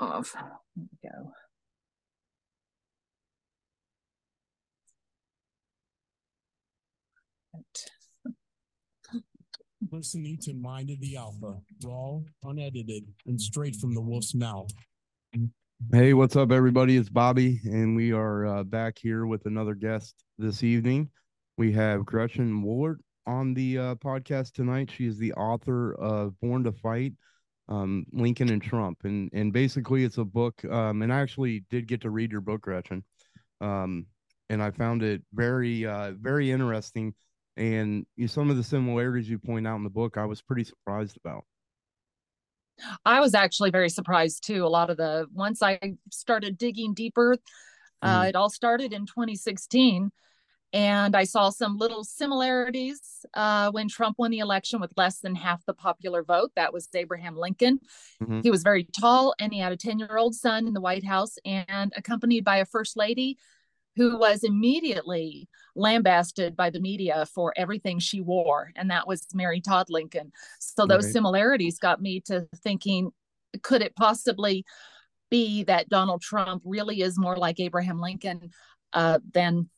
off. There we go. Listening to Mind of the Alpha, raw, unedited, and straight from the wolf's mouth. Hey, what's up, everybody? It's Bobby, and we are uh, back here with another guest this evening. We have Gretchen Wollert on the uh, podcast tonight. She is the author of Born to Fight, um, Lincoln and Trump, and and basically it's a book. Um, and I actually did get to read your book, Gretchen, um, and I found it very uh, very interesting. And you, some of the similarities you point out in the book, I was pretty surprised about. I was actually very surprised too. A lot of the once I started digging deeper, uh, Mhm. it all started in 2016, and I saw some little similarities uh, when Trump won the election with less than half the popular vote. That was Abraham Lincoln. Mhm. He was very tall, and he had a 10 year old son in the White House, and accompanied by a first lady who was immediately lambasted by the media for everything she wore, and that was Mary Todd Lincoln. So those Right. similarities got me to thinking, could it possibly be that Donald Trump really is more like Abraham Lincoln uh, than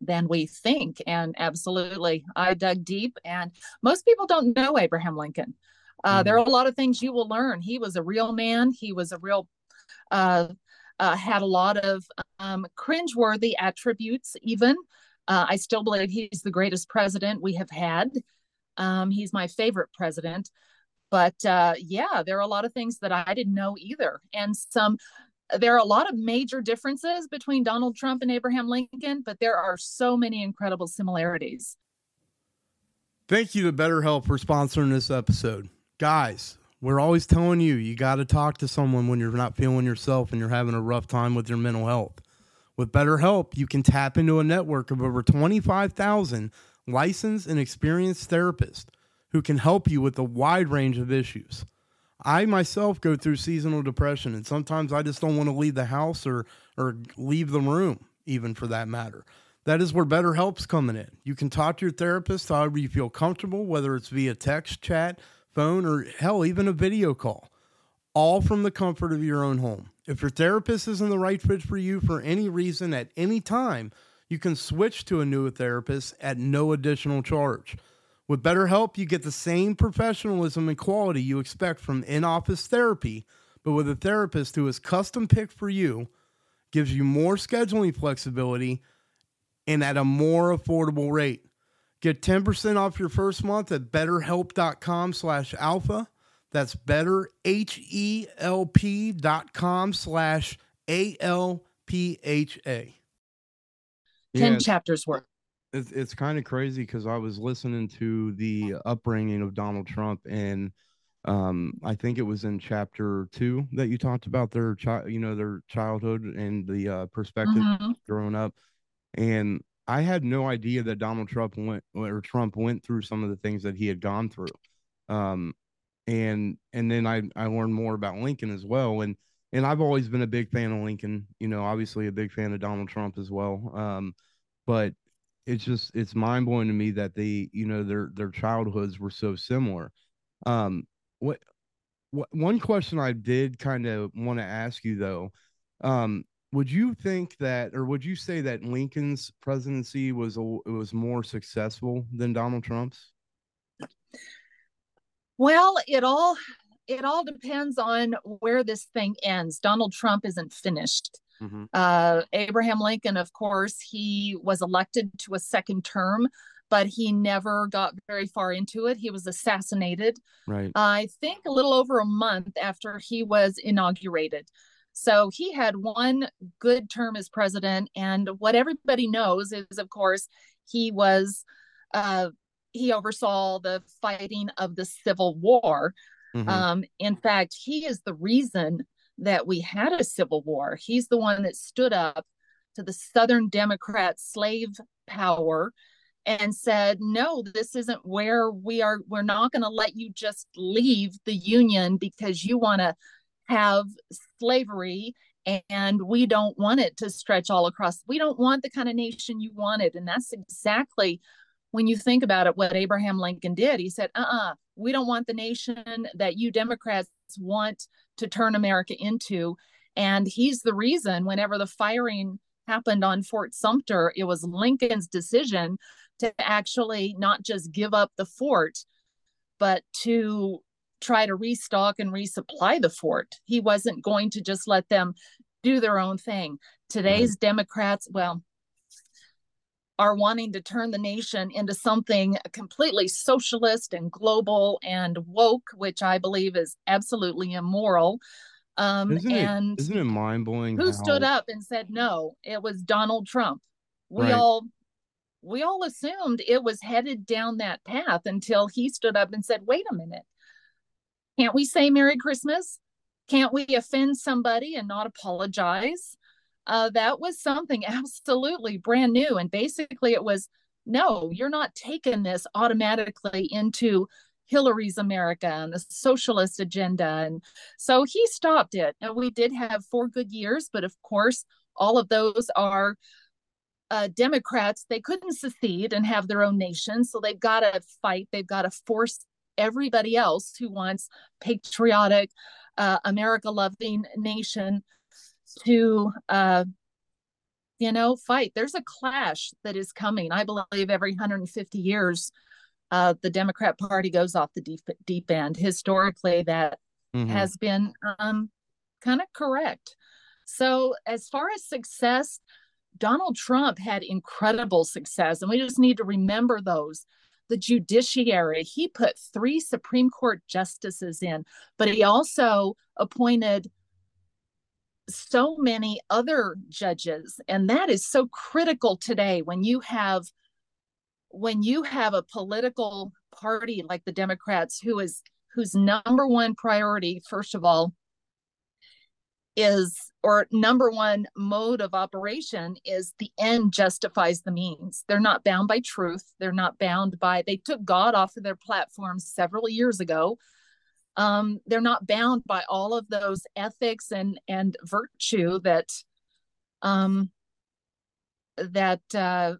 than we think? And absolutely, I dug deep, and most people don't know Abraham Lincoln. Uh, There are a lot of things you will learn. He was a real man. He was a real uh, uh, had a lot of um, cringeworthy attributes, even. Uh, I still believe he's the greatest president we have had. Um, he's my favorite president. But uh, yeah, there are a lot of things that I didn't know either. And some, there are a lot of major differences between Donald Trump and Abraham Lincoln, but there are so many incredible similarities. Thank you to BetterHelp for sponsoring this episode. Guys, we're always telling you, you got to talk to someone when you're not feeling yourself and you're having a rough time with your mental health. With BetterHelp, you can tap into a network of over 25,000 licensed and experienced therapists who can help you with a wide range of issues. I myself go through seasonal depression, and sometimes I just don't want to leave the house or, or leave the room, even for that matter. That is where BetterHelp's coming in. You can talk to your therapist however you feel comfortable, whether it's via text, chat, phone, or hell, even a video call, all from the comfort of your own home. If your therapist isn't the right fit for you for any reason at any time, you can switch to a new therapist at no additional charge. With BetterHelp, you get the same professionalism and quality you expect from in office therapy, but with a therapist who is custom picked for you, gives you more scheduling flexibility, and at a more affordable rate. Get 10% off your first month at betterhelp.com slash alpha. That's better, H-E-L-P dot com slash A-L-P-H-A. 10 chapters worth. It's it's kind of crazy because I was listening to the upbringing of Donald Trump, and um, I think it was in chapter two that you talked about their child, you know, their childhood and the uh, perspective Mhm. growing up, and I had no idea that Donald Trump went or Trump went through some of the things that he had gone through, um, and and then I I learned more about Lincoln as well, and and I've always been a big fan of Lincoln, you know, obviously a big fan of Donald Trump as well, um, but it's just it's mind blowing to me that they you know their their childhoods were so similar. Um, what what one question I did kind of want to ask you though, um, would you think that or would you say that Lincoln's presidency was was more successful than Donald Trump's? Well, it all it all depends on where this thing ends. Donald Trump isn't finished. Mhm. Uh, Abraham Lincoln, of course, he was elected to a second term, but he never got very far into it. He was assassinated, Right. I think, a little over a month after he was inaugurated. So he had one good term as president, and what everybody knows is, of course, he was uh, he oversaw the fighting of the Civil War. Mhm. Um, in fact, he is the reason that we had a civil war. He's the one that stood up to the Southern Democrat slave power and said, no, this isn't where we are. We're not going to let you just leave the Union because you want to have slavery and we don't want it to stretch all across. We don't want the kind of nation you wanted. And that's exactly when you think about it, what Abraham Lincoln did. He said, uh uh we don't want the nation that you Democrats want to turn America into. And he's the reason whenever the firing happened on Fort Sumter, it was Lincoln's decision to actually not just give up the fort, but to try to restock and resupply the fort. He wasn't going to just let them do their own thing. Today's right. Democrats, well, are wanting to turn the nation into something completely socialist and global and woke, which I believe is absolutely immoral. Um, isn't and it, isn't it mind blowing? Who how... stood up and said no? It was Donald Trump. We right. all we all assumed it was headed down that path until he stood up and said, "Wait a minute, can't we say Merry Christmas? Can't we offend somebody and not apologize?" Uh, that was something absolutely brand new. And basically, it was no, you're not taking this automatically into Hillary's America and the socialist agenda. And so he stopped it. And we did have four good years, but of course, all of those are uh, Democrats. They couldn't secede and have their own nation. So they've got to fight, they've got to force everybody else who wants patriotic, uh, America loving nation to uh, you know fight. There's a clash that is coming. I believe every 150 years uh, the democrat party goes off the deep, deep end. Historically that mm-hmm. has been um, kind of correct. So as far as success donald trump had incredible success and we just need to remember those. The judiciary he put three supreme court justices in but he also appointed so many other judges and that is so critical today when you have when you have a political party like the democrats who is whose number one priority first of all is or number one mode of operation is the end justifies the means. They're not bound by truth. They're not bound by they took god off of their platform several years ago um, they're not bound by all of those ethics and and virtue that um, that uh,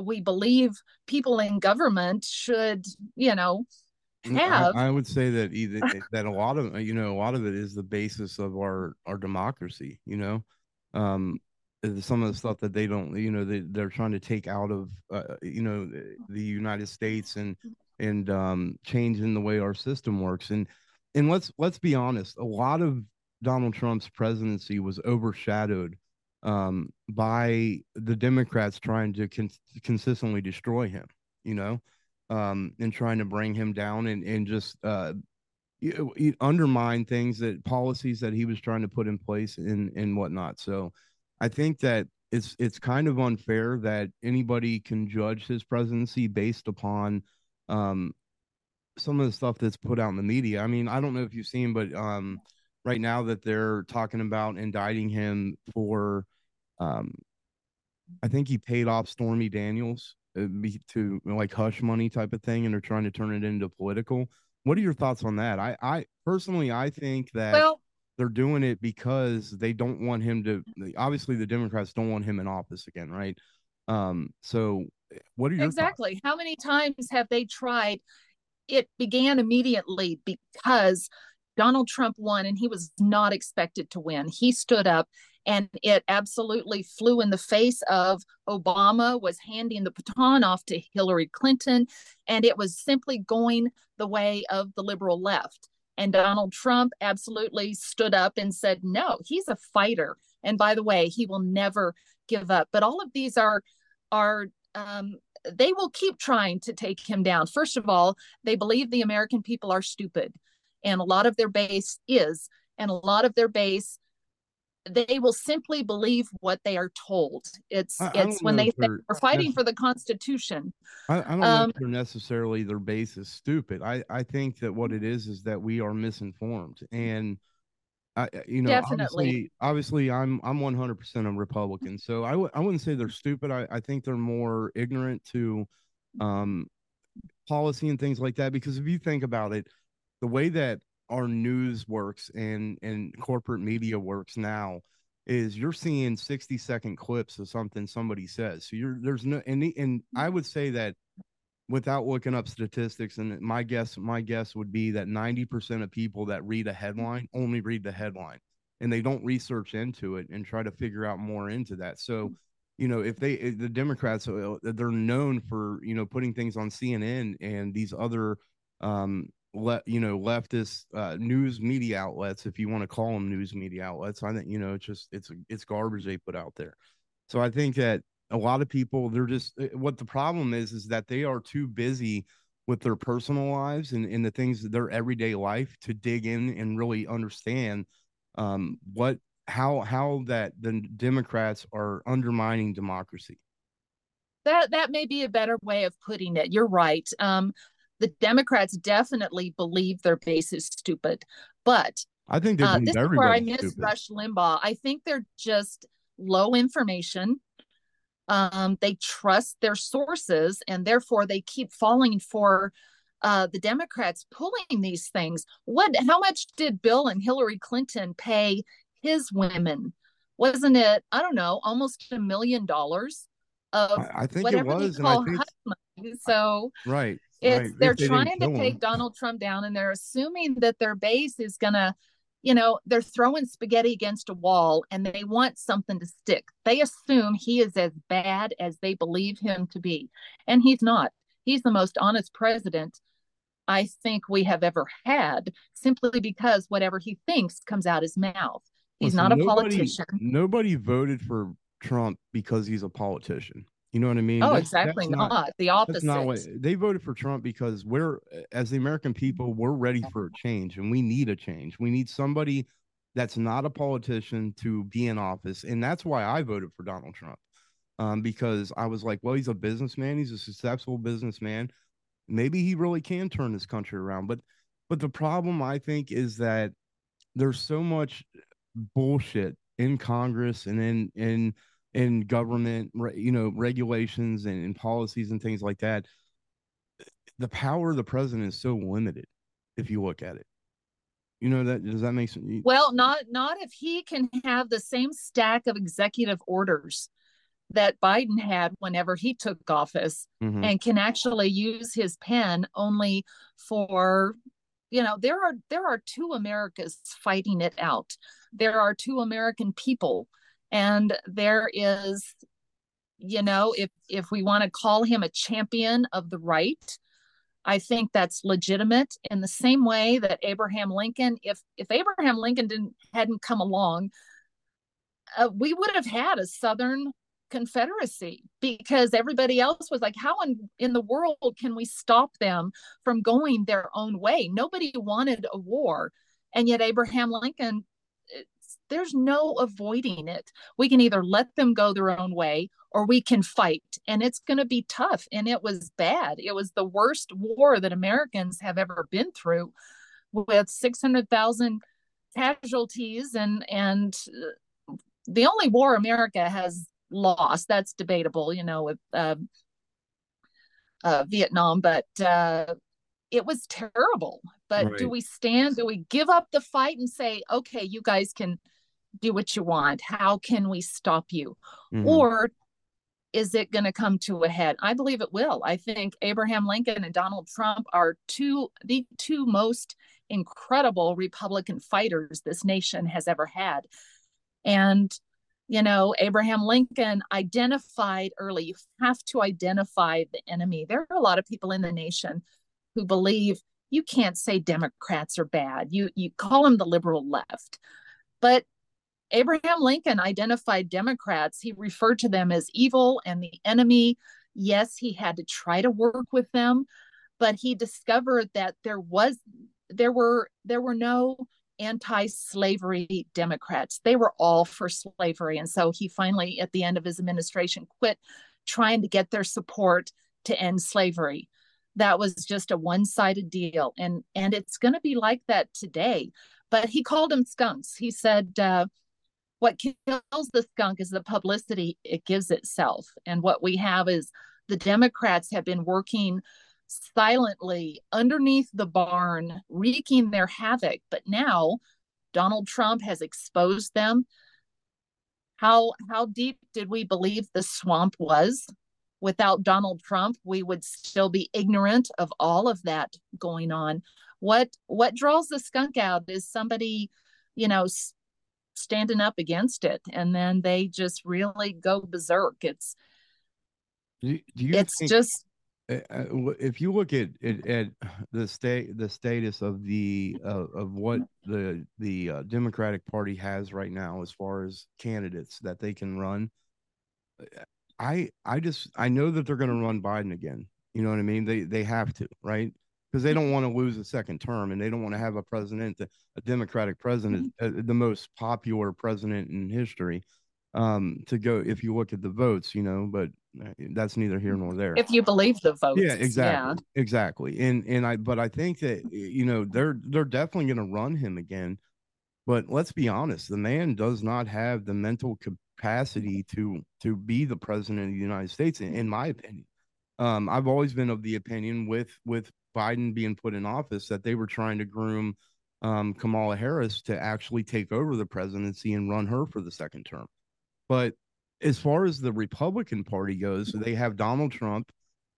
we believe people in government should you know have. I, I would say that either that a lot of you know a lot of it is the basis of our our democracy. You know, um, some of the stuff that they don't you know they, they're trying to take out of uh, you know the United States and and um, changing the way our system works and and let's let's be honest, a lot of Donald Trump's presidency was overshadowed um, by the Democrats trying to con- consistently destroy him, you know, um, and trying to bring him down and and just uh, you, you undermine things that policies that he was trying to put in place and and whatnot. So, I think that it's it's kind of unfair that anybody can judge his presidency based upon um, some of the stuff that's put out in the media. I mean, I don't know if you've seen, but um, right now that they're talking about indicting him for, um, I think he paid off Stormy Daniels uh, to like hush money type of thing, and they're trying to turn it into political. What are your thoughts on that? I, I personally, I think that well, they're doing it because they don't want him to. Obviously, the Democrats don't want him in office again, right? Um, so what are your exactly? Thoughts? How many times have they tried? It began immediately because Donald Trump won and he was not expected to win. He stood up and it absolutely flew in the face of Obama was handing the baton off to Hillary Clinton and it was simply going the way of the liberal left. And Donald Trump absolutely stood up and said, "No, he's a fighter." And by the way, he will never give up. But all of these are are um, they will keep trying to take him down. First of all, they believe the American people are stupid, and a lot of their base is, and a lot of their base they will simply believe what they are told. It's I, it's I when they are fighting for the Constitution. I, I don't um, know if they're necessarily their base is stupid. I I think that what it is is that we are misinformed and I, you know, Definitely. obviously, obviously, I'm I'm 100 percent a Republican, so I w- I wouldn't say they're stupid. I, I think they're more ignorant to um, policy and things like that. Because if you think about it, the way that our news works and and corporate media works now is you're seeing 60 second clips of something somebody says. So you're there's no and and I would say that without looking up statistics, and my guess, my guess would be that 90% of people that read a headline only read the headline and they don't research into it and try to figure out more into that. So, you know, if they, if the Democrats, uh, they're known for, you know, putting things on CNN and these other, um, let you know leftist uh, news media outlets if you want to call them news media outlets i think you know it's just it's it's garbage they put out there so i think that a lot of people they're just eh, what the problem is is that they are too busy with their personal lives and, and the things of their everyday life to dig in and really understand um, what how how that the democrats are undermining democracy. That that may be a better way of putting it. You're right. Um, the democrats definitely believe their base is stupid but i think they uh, this is where i miss stupid. rush limbaugh. I think they're just low information um, they trust their sources and therefore they keep falling for uh, the Democrats pulling these things. What? How much did Bill and Hillary Clinton pay his women? Wasn't it? I don't know, almost a million dollars of I, I think whatever it was, they call think, money. So right, it's right. they're trying to take him. Donald Trump down, and they're assuming that their base is gonna you know, they're throwing spaghetti against a wall and they want something to stick. They assume he is as bad as they believe him to be. And he's not. He's the most honest president I think we have ever had simply because whatever he thinks comes out his mouth. He's Listen, not a nobody, politician. Nobody voted for Trump because he's a politician. You know what I mean? Oh, that's, exactly that's not, not, The opposite. not what, they voted for Trump because we're, as the American people, we're ready for a change and we need a change. We need somebody that's not a politician to be in office. And that's why I voted for Donald Trump. Um, because I was like, well, he's a businessman. He's a successful businessman. Maybe he really can turn this country around. But, but the problem I think is that there's so much bullshit in Congress and in, in, in government, you know, regulations and, and policies and things like that, the power of the president is so limited if you look at it. You know that does that make sense? Well, not not if he can have the same stack of executive orders that Biden had whenever he took office mm-hmm. and can actually use his pen only for you know there are there are two Americas fighting it out. There are two American people and there is you know if if we want to call him a champion of the right i think that's legitimate in the same way that abraham lincoln if if abraham lincoln didn't hadn't come along uh, we would have had a southern confederacy because everybody else was like how in, in the world can we stop them from going their own way? Nobody wanted a war. And yet abraham lincoln there's no avoiding it. We can either let them go their own way or we can fight. And it's going to be tough. And it was bad. It was the worst war that Americans have ever been through with 600,000 casualties and and uh, the only war America has lost that's debatable you know with uh, uh, Vietnam but uh, it was terrible but right. do we stand? Do we give up the fight and say okay you guys can do what you want. How can we stop you? Mm-hmm. or is it going to come to a head? I believe it will. I think abraham lincoln and donald trump are two the two most incredible republican fighters this nation has ever had. And you know abraham lincoln identified early. You have to identify the enemy. There are a lot of people in the nation who believe you can't say democrats are bad you you call them the liberal left but Abraham Lincoln identified Democrats. He referred to them as evil and the enemy. Yes, he had to try to work with them, but he discovered that there was there were there were no anti-slavery Democrats. They were all for slavery. And so he finally at the end of his administration quit trying to get their support to end slavery. That was just a one-sided deal and and it's going to be like that today. But he called them skunks. He said uh, what kills the skunk is the publicity it gives itself. And what we have is the Democrats have been working silently underneath the barn, wreaking their havoc. But now Donald Trump has exposed them. How how deep did we believe the swamp was? Without Donald Trump, we would still be ignorant of all of that going on. What what draws the skunk out is somebody, you know, standing up against it, and then they just really go berserk. It's do, do you it's think, just if you look at, at, at the state the status of the uh, of what the the uh, Democratic Party has right now as far as candidates that they can run I I just I know that they're going to run Biden again. You know what I mean? They they have to, right? Because they don't want to lose a second term, and they don't want to have a president, a Democratic president, mm-hmm. uh, the most popular president in history, um, to go. If you look at the votes, you know, but uh, that's neither here nor there. If you believe the votes, yeah, exactly, yeah. exactly. And and I, but I think that you know they're they're definitely going to run him again. But let's be honest, the man does not have the mental capacity to to be the president of the United States, in, in my opinion. Um, I've always been of the opinion with with Biden being put in office that they were trying to groom um, Kamala Harris to actually take over the presidency and run her for the second term. But as far as the Republican Party goes, they have Donald Trump,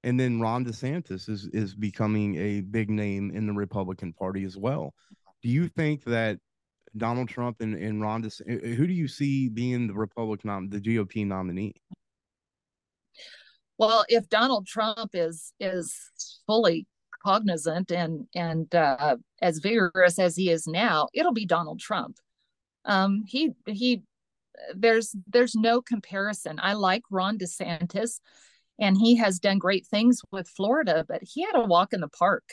and then Ron DeSantis is is becoming a big name in the Republican Party as well. Do you think that Donald Trump and, and Ron DeSantis, who do you see being the Republican, the GOP nominee? Well, if Donald Trump is is fully cognizant and and uh, as vigorous as he is now, it'll be Donald Trump. Um, he he, there's there's no comparison. I like Ron DeSantis, and he has done great things with Florida, but he had a walk in the park.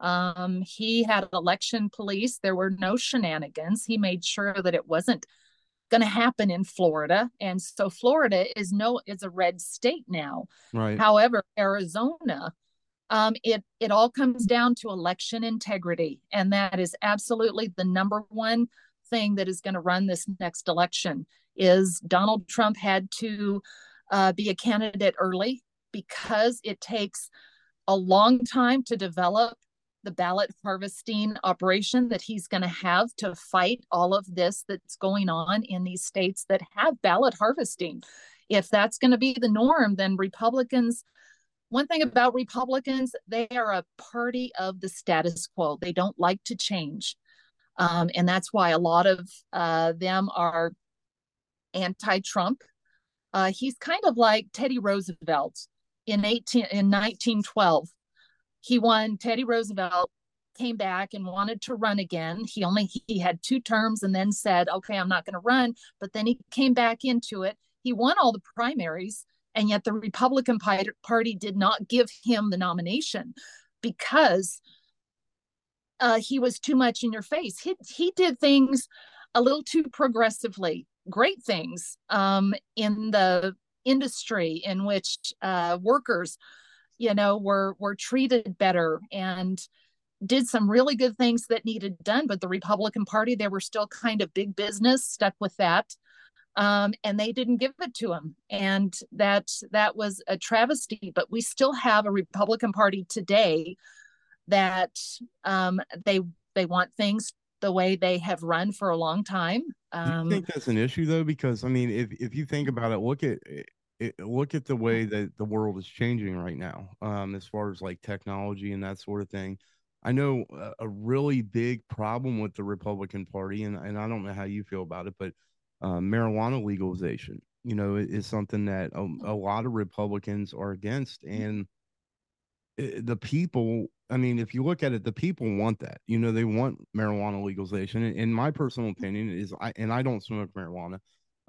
Um, he had election police. There were no shenanigans. He made sure that it wasn't going to happen in Florida, and so Florida is no is a red state now. Right. However, Arizona, um, it it all comes down to election integrity, and that is absolutely the number one thing that is going to run this next election. Is Donald Trump had to uh, be a candidate early because it takes a long time to develop the ballot harvesting operation that he's going to have to fight all of this that's going on in these states that have ballot harvesting. If that's going to be the norm, then Republicans, one thing about Republicans, they are a party of the status quo. They don't like to change. Um, and that's why a lot of uh, them are anti Trump. Uh, he's kind of like Teddy Roosevelt in 18 in 1912 he won teddy roosevelt came back and wanted to run again. He only he had two terms and then said okay i'm not going to run. But then he came back into it. He won all the primaries and yet the republican party did not give him the nomination because uh, he was too much in your face. He, he did things a little too progressively great things um, in the industry in which uh, workers you know were were treated better and did some really good things that needed done but the republican party they were still kind of big business stuck with that um, and they didn't give it to him and that that was a travesty but we still have a republican party today that um, they they want things the way they have run for a long time. Um, Do you um, think that's an issue though? Because i mean if, if you think about it look at it, look at the hmm. way that the world is changing right now um, as far as like technology and that sort of thing. I know a, a, really big problem with the republican party and, and i don't know how you feel about it but uh, marijuana legalization you know is something that a, hmm. a lot of republicans are against hmm. and eh, the people i mean if you look at it the people want that you know they want marijuana legalization in my personal opinion is i and i don't smoke marijuana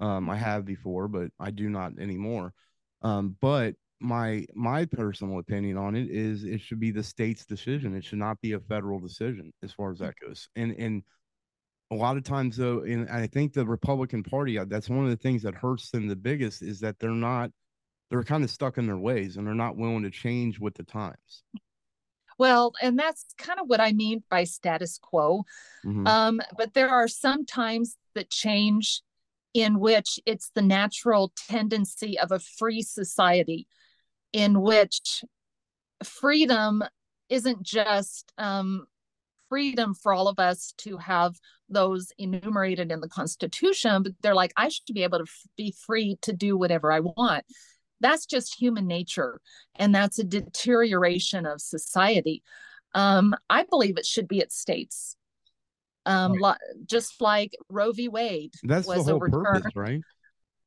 um, I have before, but I do not anymore. Um, but my my personal opinion on it is it should be the state's decision. It should not be a federal decision as far as that goes. And and a lot of times though, and I think the Republican Party uh, that's one of the things that hurts them the biggest is that they're not they're kind of stuck in their ways and they're not willing to change with the times. Well, and that's kind of what I mean by status quo. Mm-hmm. Um, but there are some times that change in which it's the natural tendency of a free society in which freedom isn't just um, freedom for all of us to have those enumerated in the constitution but they're like i should be able to f- be free to do whatever i want. That's just human nature and that's a deterioration of society. Um, i believe it should be at states um, right. just like roe v. Wade that's was the whole overturned. purpose right?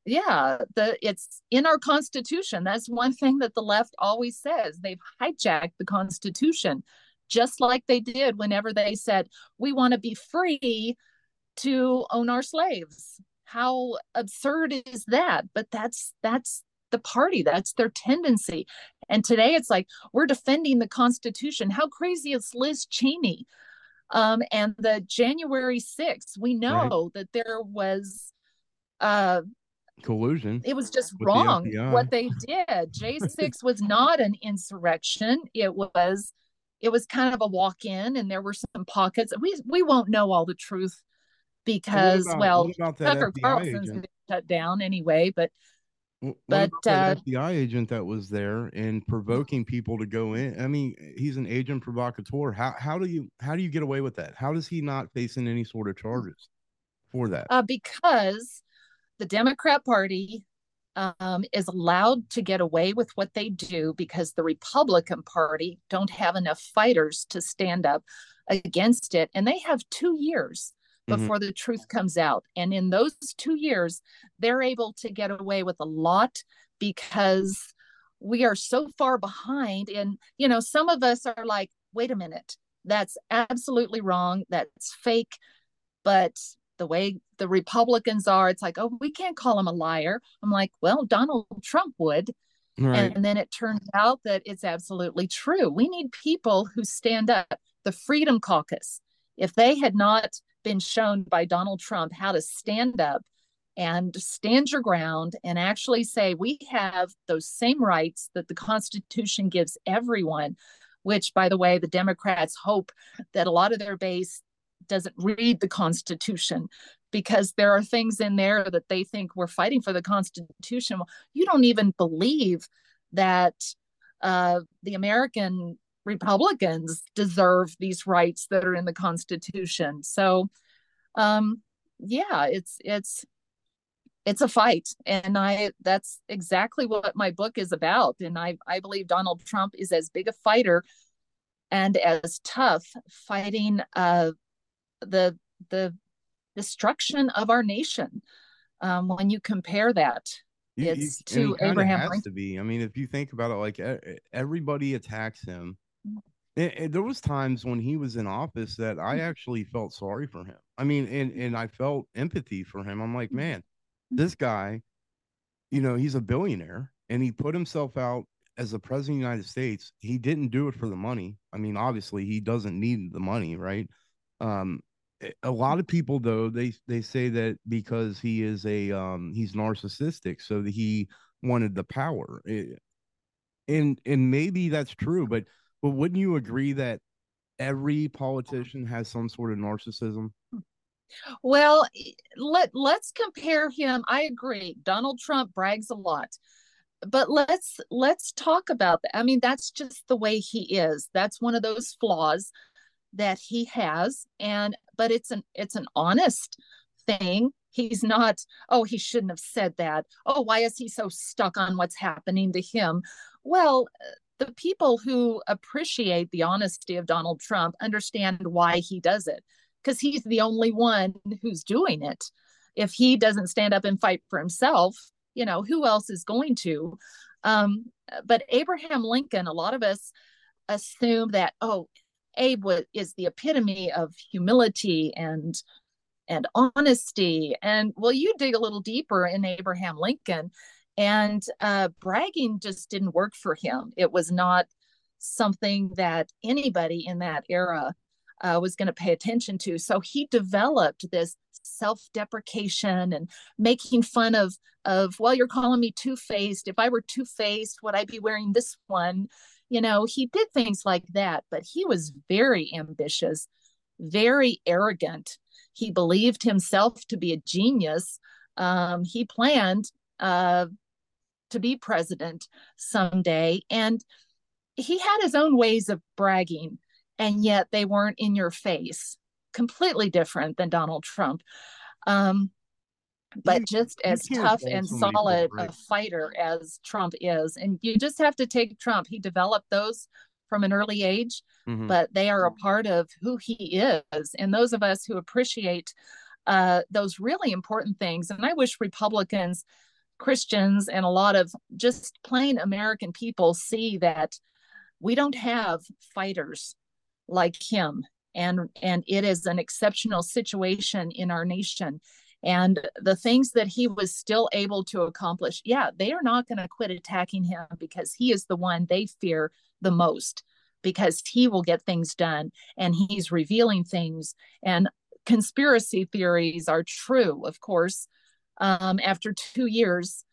Yeah the it's in our constitution. That's one thing that the left always says. They've hijacked the constitution just like they did whenever they said we want to be free to own our slaves. How absurd is that? But that's that's the party. That's their tendency. And today it's like we're defending the constitution. How crazy is liz cheney um, and the january 6th we know right. that there was uh collusion. It was just wrong the what they did. J6 was not an insurrection. It was it was kind of a walk-in and there were some pockets. We we won't know all the truth because about, well Tucker FBI Carlson's agent? shut down anyway, but but uh, FBI agent that was there and provoking people to go in. I mean, he's an agent provocateur. How how do you how do you get away with that? How does he not facing any sort of charges for that? Uh, because the Democrat Party um, is allowed to get away with what they do because the Republican Party don't have enough fighters to stand up against it. And they have two years. Before mm-hmm. the truth comes out. And in those two years, they're able to get away with a lot because we are so far behind. And, you know, some of us are like, wait a minute, that's absolutely wrong. That's fake. But the way the Republicans are, it's like, oh, we can't call him a liar. I'm like, well, Donald Trump would. Right. And then it turns out that it's absolutely true. We need people who stand up. The Freedom Caucus, if they had not been shown by Donald Trump how to stand up and stand your ground and actually say, we have those same rights that the Constitution gives everyone, which, by the way, the Democrats hope that a lot of their base doesn't read the Constitution because there are things in there that they think we're fighting for the Constitution. You don't even believe that uh, the American Republicans deserve these rights that are in the Constitution. So, um, yeah, it's it's it's a fight, and I that's exactly what my book is about. And I I believe Donald Trump is as big a fighter and as tough fighting uh, the the destruction of our nation. Um, when you compare that, you, it's you, to Abraham has Lincoln. To be, I mean, if you think about it, like everybody attacks him. There was times when he was in office that I mm. actually felt sorry for him. I mean, and and I felt empathy for him. I'm like, mm. man, this guy, you know, he's a billionaire and he put himself out as the president of the United States. He didn't do it for the money. I mean, obviously, he doesn't need the money, right? Um, eh, a lot of people though they they say that because he is a um he's narcissistic, so that he wanted the power, it, eh, and and maybe that's true, but but wouldn't you agree that every uh-huh. politician has some sort of narcissism? Well, let let's compare him. I agree. Donald Trump brags a lot. But let's let's talk about that. I mean, that's just the way he is. That's one of those flaws that he has and but it's an it's an honest thing he's not oh he shouldn't have said that oh why is he so stuck on what's happening to him well the people who appreciate the honesty of Donald Trump understand why he does it because he's the only one who's doing it if he doesn't stand up and fight for himself you know who else is going to um, but abraham lincoln a lot of us assume that oh Abe is the epitome of humility and and honesty. And well, you dig a little deeper in Abraham Lincoln, and uh, bragging just didn't work for him. It was not something that anybody in that era uh, was going to pay attention to. So he developed this self-deprecation and making fun of of well, you're calling me two-faced. If I were two-faced, would I be wearing this one? you know, he did things like that, but he was very ambitious, very arrogant. He believed himself to be a genius. Um, he planned uh, to be president someday. And he had his own ways of bragging, and yet they weren't in your face, completely different than Donald Trump. Um, but just as tough and solid a fighter as Trump is. And you just have to take Trump. He developed those from an early age, Mhm. but they are a part of who he is. And those of us who appreciate uh, those really important things, and I wish Republicans, Christians, and a lot of just plain American people see that we don't have fighters like him. And and it is an exceptional situation in our nation. And the things that he was still able to accomplish yeah they are not going to quit attacking him because he is the one they fear the most because he will get things done and he's revealing things. And conspiracy theories are true of course um, after two years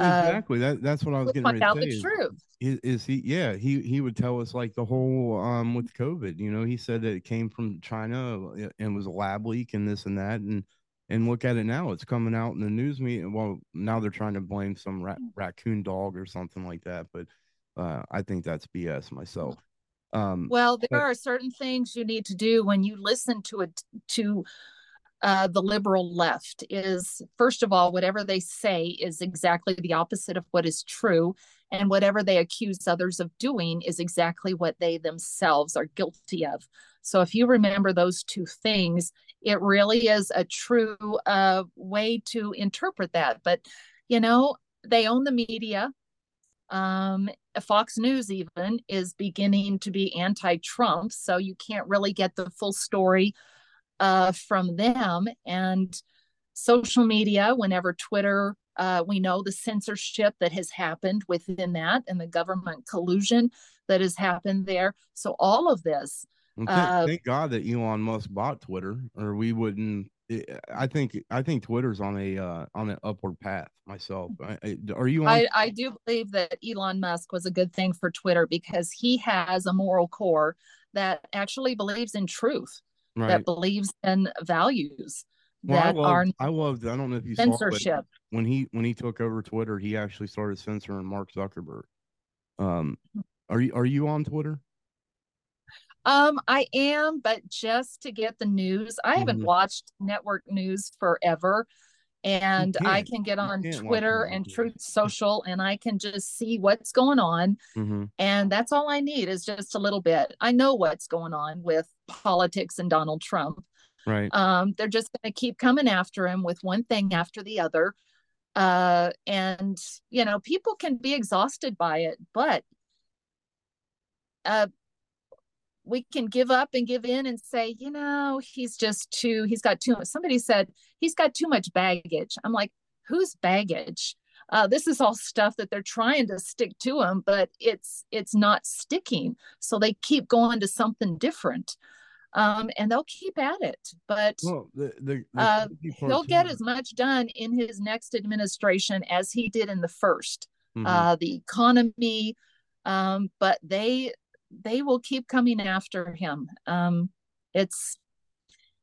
uh, Exactly. That that's what I was getting ready out to say. the truth Is, is he? Yeah, he he would tell us like the whole um with COVID. You know, he said that it came from China uh, and was a lab leak and this and that and and look at it now. It's coming out in the news media. Well, now they're trying to blame some ra- raccoon dog or something like that, but uh, I think that's BS myself. Um, Well, there But- are certain things you need to do when you listen to it to uh, the liberal left. Is first of all, whatever they say is exactly the opposite of what is true, and whatever they accuse others of doing is exactly what they themselves are guilty of. So, if you remember those two things, it really is a true uh, way to interpret that. But you know, they own the media. Um, Fox News even is beginning to be anti-Trump, so you can't really get the full story uh, from them. And social media, whenever Twitter, uh, we know the censorship that has happened within that, and the government collusion that has happened there. So all of this, Well, thank, Uh, thank God that Elon Musk bought Twitter, or we wouldn't. I- I think I think Twitter's on a uh, on an upward path. Myself, I, are you on? I, I do believe that Elon Musk was a good thing for Twitter because he has a moral core that actually believes in truth, right. that believes in values Well, I that are I loved. I don't know if you saw, but censorship. when he when he took over Twitter, he actually started censoring Mark Zuckerberg. Um, are you are you on Twitter? Um, I am, but just to get the news. I haven't Mhm. watched network news forever. And I can get on Twitter and. Truth Social and I can just see what's going on. Mm-hmm. And that's all I need is just a little bit. I know what's going on with politics and Donald Trump. Right. Um, they're just going to keep coming after him with one thing after the other. Uh, and, you know, people can be exhausted by it, but uh, we can give up and give in and say, you know, he's just too, he's got too much. Somebody said he's got too much baggage. I'm like, whose baggage? Uh, this is all stuff that they're trying to stick to him, but it's it's not sticking. So they keep going to something different, um, and they'll keep at it. But Well, the, the, the uh, he'll get as much done in his next administration as he did in the 1st Mhm. Uh, the economy, um, but they they will keep coming after him. Um, it's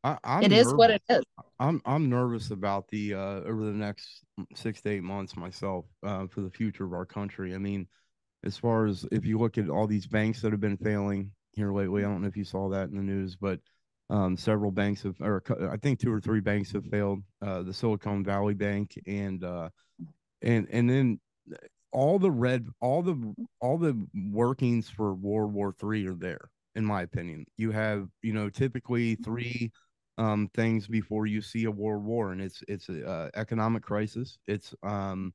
I, I'm it is what it is. I'm I'm nervous about the uh over the next six to eight months myself uh for the future of our country. I mean, as far as if you look at all these banks that have been failing here lately, I don't know if you saw that in the news, but um several banks have or I think two or three banks have failed. Uh the Silicon Valley Bank and uh and and then all the red all the all the workings for World War Three are there, in my opinion. You have, you know, typically three um, things before you see a world war, and it's it's a uh, economic crisis. It's um,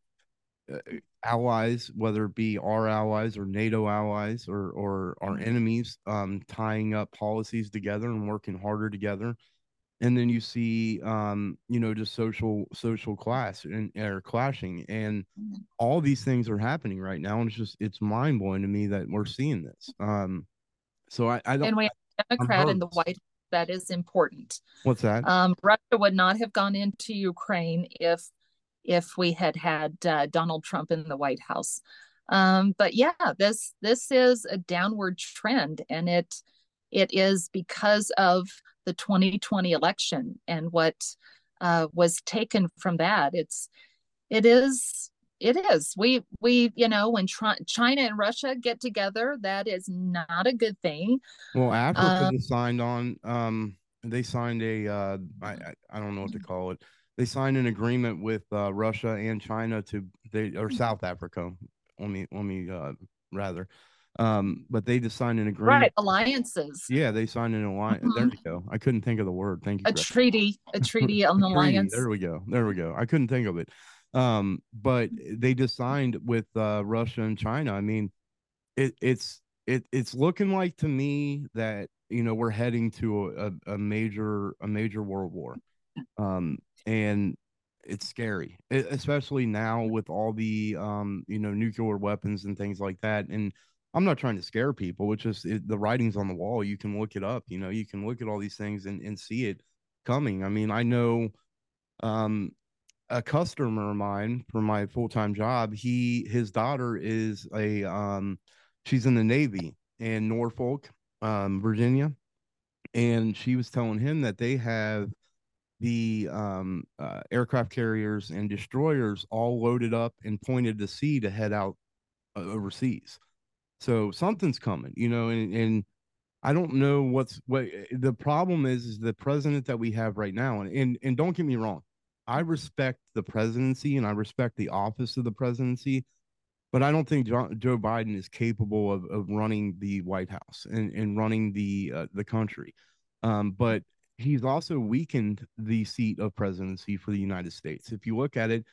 uh, allies, whether it be our allies or NATO allies or or our enemies, um, tying up policies together and working harder together. And then you see, um, you know, just social social class and or clashing, and all these things are happening right now, and it's just it's mind blowing to me that we're seeing this. Um, so I, I don't. And we have a Democrat in the. White House. That is important. what's that? Um, Russia would not have gone into Ukraine if if we had had uh, Donald Trump in the White House. Um, but yeah, this this is a downward trend, and it it is because of the 2020 election and what uh, was taken from that. It's it is it is we we you know when Tr- China and Russia get together, that is not a good thing. Well, Africa Um, signed on. Um, they signed a. Uh, I, I I don't know what to call it. they signed an agreement with uh, Russia and China to they or South Africa. Let me let me uh, rather. Um, but they just signed an agreement. Right, alliances. Yeah, they signed an alliance. There Mhm. we go. I couldn't think of the word. Thank you. A Greg. treaty, a treaty, an alliance. There we go. There we go. I couldn't think of it. Um, but they just signed with uh, Russia and China. I mean, it, it's it it's looking like to me that you know we're heading to a, a, major a major world war, um, and it's scary, especially now with all the um, you know nuclear weapons and things like that. And I'm not trying to scare people. It's just it, the writing's on the wall. You can look it up. You know, you can look at all these things and, and see it coming. I mean, I know um a customer of mine for my full-time job he his daughter is a um she's in the navy in norfolk um virginia and she was telling him that they have the um uh, aircraft carriers and destroyers all loaded up and pointed to sea to head out uh, overseas so something's coming you know and, and I don't know what's what the problem is is the president that we have right now and and, and don't get me wrong I respect the presidency and I respect the office of the presidency but I don't think Jo- Joe Biden is capable of, of running the White House and, and running the uh, the country. Um, but he's also weakened the seat of presidency for the United States. If you look at it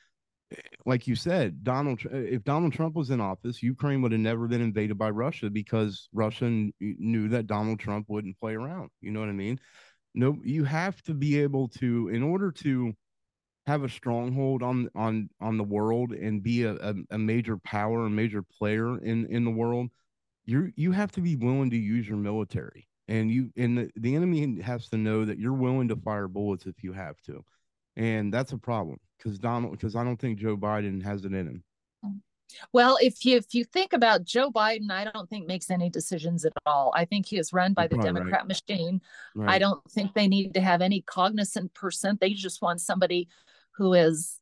like you said, Donald, Tr- uh, if Donald Trump was in office, Ukraine would have never been invaded by Russia because Russia knew that Donald Trump wouldn't play around. You know what I mean? No, you have to be able to, in order to have a stronghold on on on the world and be a, a, a major power, a major player in in the world. You you have to be willing to use your military, and you and the, the enemy has to know that you're willing to fire bullets if you have to and that's a problem because Donald because I don't think Joe Biden has it in him. Well, if you if you think about Joe Biden, I don't think makes any decisions at all. I think he is run by the probably right. Democrat machine. I don't think they need to have any cognizant person. They just want somebody who is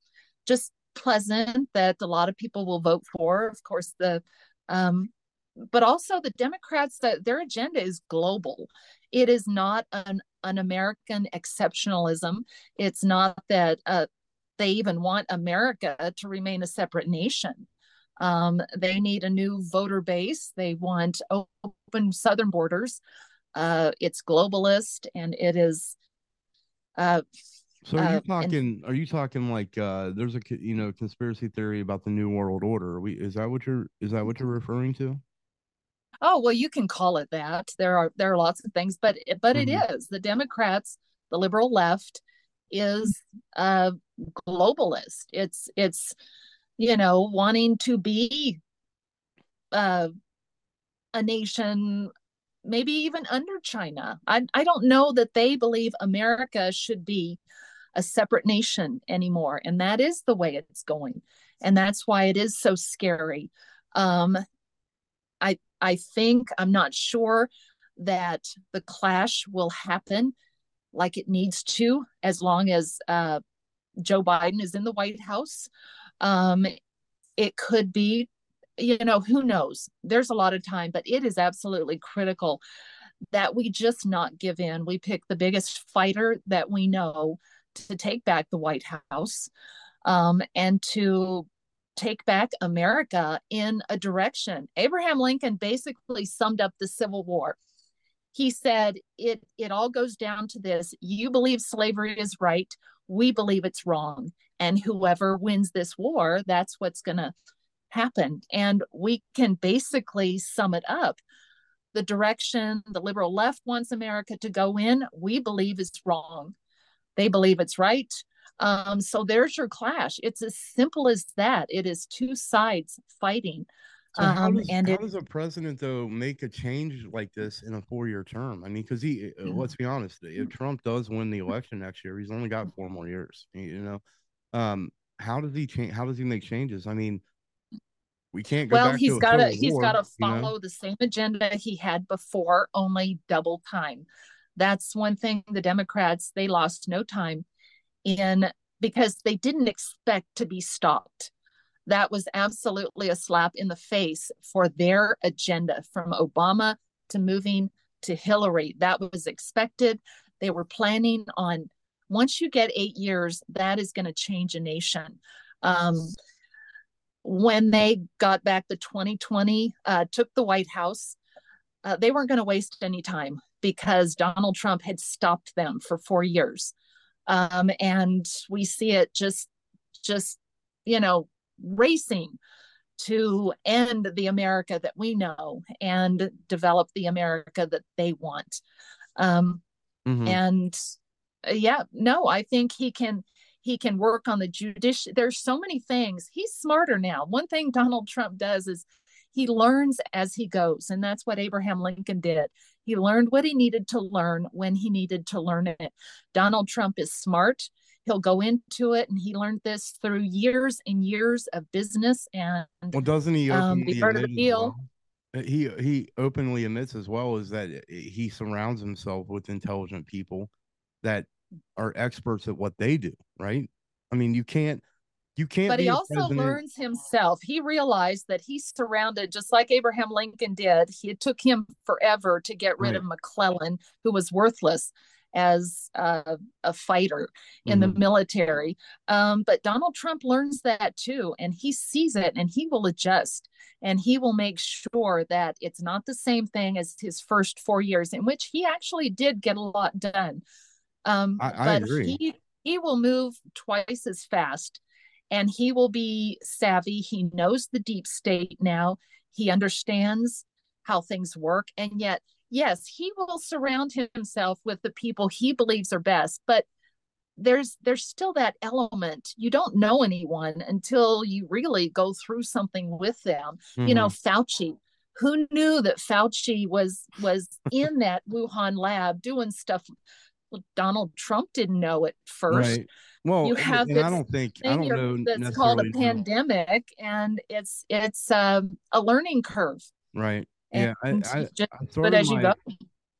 just pleasant that a lot of people will vote for. Of course, the um, but also the Democrats that their agenda is global. It is not an an American exceptionalism. It's not that uh, they even want America to remain a separate nation. Um, they need a new voter base. They want open southern borders. Uh, it's globalist and it is. Uh, So are uh, you and- talking? Are you talking like uh, there's a you know conspiracy theory about the new world order? Are we is that what you're is that what you're referring to? Oh well, you can call it that. There are there are lots of things, but but it Mhm. is the Democrats, the liberal left, is uh, globalist. It's it's you know wanting to be uh, a nation maybe even under China. I I don't know that they believe America should be a separate nation anymore, and that is the way it's going, and that's why it is so scary. Um, I I think I'm not sure that the clash will happen like it needs to as long as uh, Joe Biden is in the White House. Um, it could be you know who knows there's a lot of time but it is absolutely critical that we just not give in we pick the biggest fighter that we know to take back the white house um, and to take back america in a direction abraham lincoln basically summed up the civil war he said it it all goes down to this you believe slavery is right we believe it's wrong and whoever wins this war that's what's going to happen. And we can basically sum it up. The direction the liberal left wants America to go in, we believe is wrong. They believe it's right. Um, so there's your clash. It's as simple as that. It is two sides fighting. So how Um, does and how it- does a president though make a change like this in a four year term? I mean, because he uh, Mhm. let's be honest, if Trump does win the election next year, he's only got four more years. You know, um, how does he change? How does he make changes? I mean, we can't go well, back he's got to he's got to you know? follow the same agenda he had before, only double time. That's one thing the Democrats they lost no time in because they didn't expect to be stopped. That was absolutely a slap in the face for their agenda from Obama to moving to Hillary. That was expected. They were planning on once you get eight years, that is going to change a nation. Um, when they got back the 2020, uh, took the White House, uh, they weren't going to waste any time because Donald Trump had stopped them for four years. Um, and we see it just, just, you know, racing to end the America that we know and develop the America that they want. Um, mm-hmm. And uh, yeah, no, I think he can he can work on the judicial. There's so many things. He's smarter now. One thing Donald Trump does is he learns as he goes, and that's what Abraham Lincoln did. He learned what he needed to learn when he needed to learn it. Donald Trump is smart. He'll go into it, and he learned this through years and years of business. And well, doesn't he? Um, be part of the deal. Well? He he openly admits as well is that he surrounds himself with intelligent people that are experts at what they do, right? I mean, you can't you can't but he also president. learns himself he realized that he's surrounded just like abraham lincoln did it took him forever to get rid right. of mcclellan who was worthless as a, a fighter in mm-hmm. the military um, but donald trump learns that too and he sees it and he will adjust and he will make sure that it's not the same thing as his first four years in which he actually did get a lot done um, I, I but agree. he he will move twice as fast and he will be savvy. He knows the deep state now. He understands how things work. And yet, yes, he will surround himself with the people he believes are best. But there's there's still that element you don't know anyone until you really go through something with them mm-hmm. you know mm-hmm. fauci who knew that fauci was was in that wuhan lab doing stuff well, Donald Trump didn't know it first. Right. Well, you have and I don't think I don't know that's called a pandemic, and it's it's um, a learning curve. Right. And yeah. I, I, just, I but as my, you go,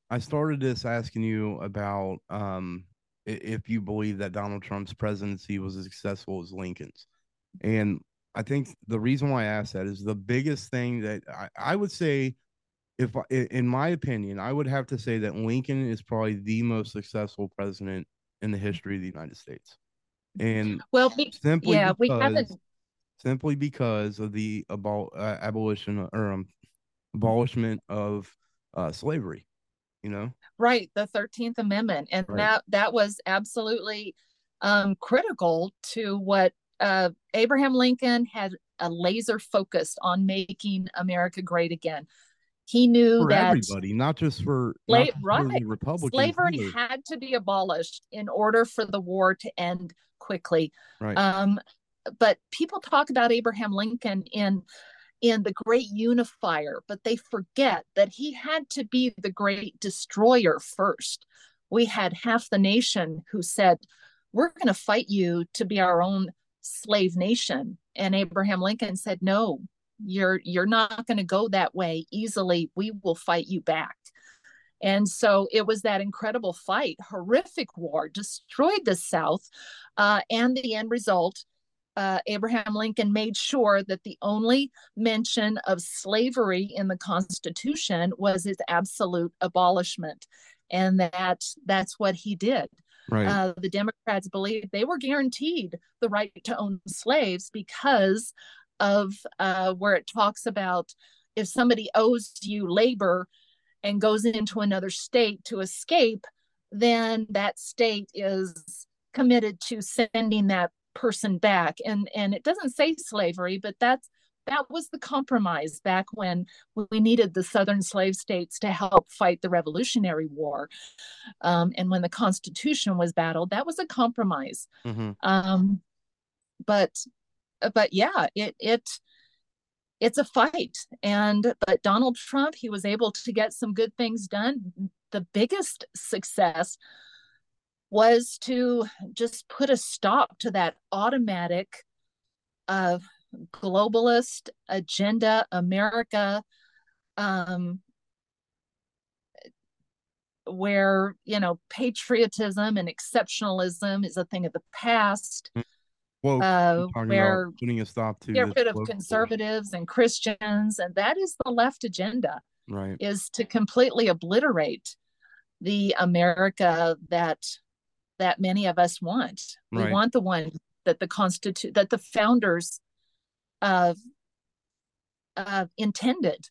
I started this asking you about um, if you believe that Donald Trump's presidency was as successful as Lincoln's, and I think the reason why I asked that is the biggest thing that I, I would say if in my opinion, I would have to say that Lincoln is probably the most successful president in the history of the United States. And well, simply yeah, because, we haven't simply because of the abol- uh, abolition or um, abolishment of uh, slavery. You know, right? The Thirteenth Amendment, and right. that that was absolutely um, critical to what uh, Abraham Lincoln had a laser focus on making America great again he knew for that everybody, not just for, not just right. Republicans. Slavery either. had to be abolished in order for the war to end quickly. Right. Um, but people talk about Abraham Lincoln in in the great unifier, but they forget that he had to be the great destroyer first. We had half the nation who said, "We're going to fight you to be our own slave nation," and Abraham Lincoln said, "No, you're you're not going to go that way easily we will fight you back and so it was that incredible fight horrific war destroyed the south uh, and the end result uh, abraham lincoln made sure that the only mention of slavery in the constitution was its absolute abolishment and that that's what he did Right. Uh, the Democrats believed they were guaranteed the right to own slaves because of uh, where it talks about if somebody owes you labor and goes into another state to escape, then that state is committed to sending that person back. And and it doesn't say slavery, but that's that was the compromise back when we needed the southern slave states to help fight the revolutionary war um, and when the constitution was battled that was a compromise mm-hmm. um, but but yeah, it it it's a fight. And but Donald Trump, he was able to get some good things done. The biggest success was to just put a stop to that automatic uh, globalist agenda, America, um, where you know patriotism and exceptionalism is a thing of the past. Mm-hmm well, uh, where putting a stop to get rid of conservatives and Christians, and that is the left agenda. Right, is to completely obliterate the America that that many of us want. Right. We want the one that the constitute that the founders uh, uh, intended.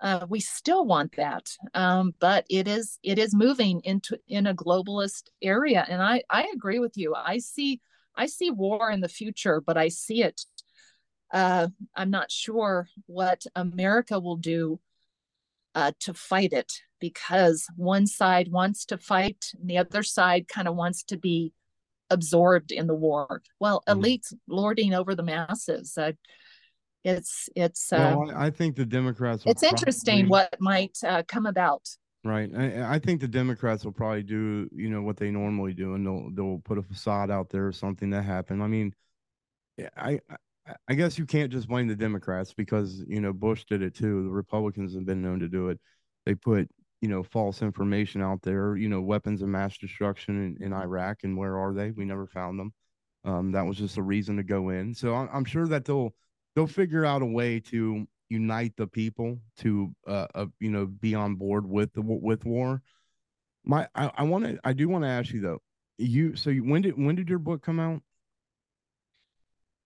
Uh, we still want that, um, but it is it is moving into in a globalist area, and I I agree with you. I see I see war in the future, but I see it. Uh, I'm not sure what America will do uh, to fight it because one side wants to fight and the other side kind of wants to be absorbed in the war. Well, Mhm. elites lording over the masses. Uh, it's it's uh, well, I, I think the Democrats. it's interesting probably- what might uh, come about. Right. I, I think the Democrats will probably do, you know, what they normally do, and they'll they'll put a facade out there or something that happened. I mean, I I- guess you can't just blame the Democrats because you know Bush did it too. The Republicans have been known to do it. They put you know false information out there. You know, weapons of mass destruction in, in Iraq, and where are they? We never found them. Um, that was just a reason to go in. So I'm, I'm sure that they'll they'll figure out a way to unite the people to uh, uh you know be on board with the with war. My i, I want to i do want to ask you though you so you, when did when did your book come out?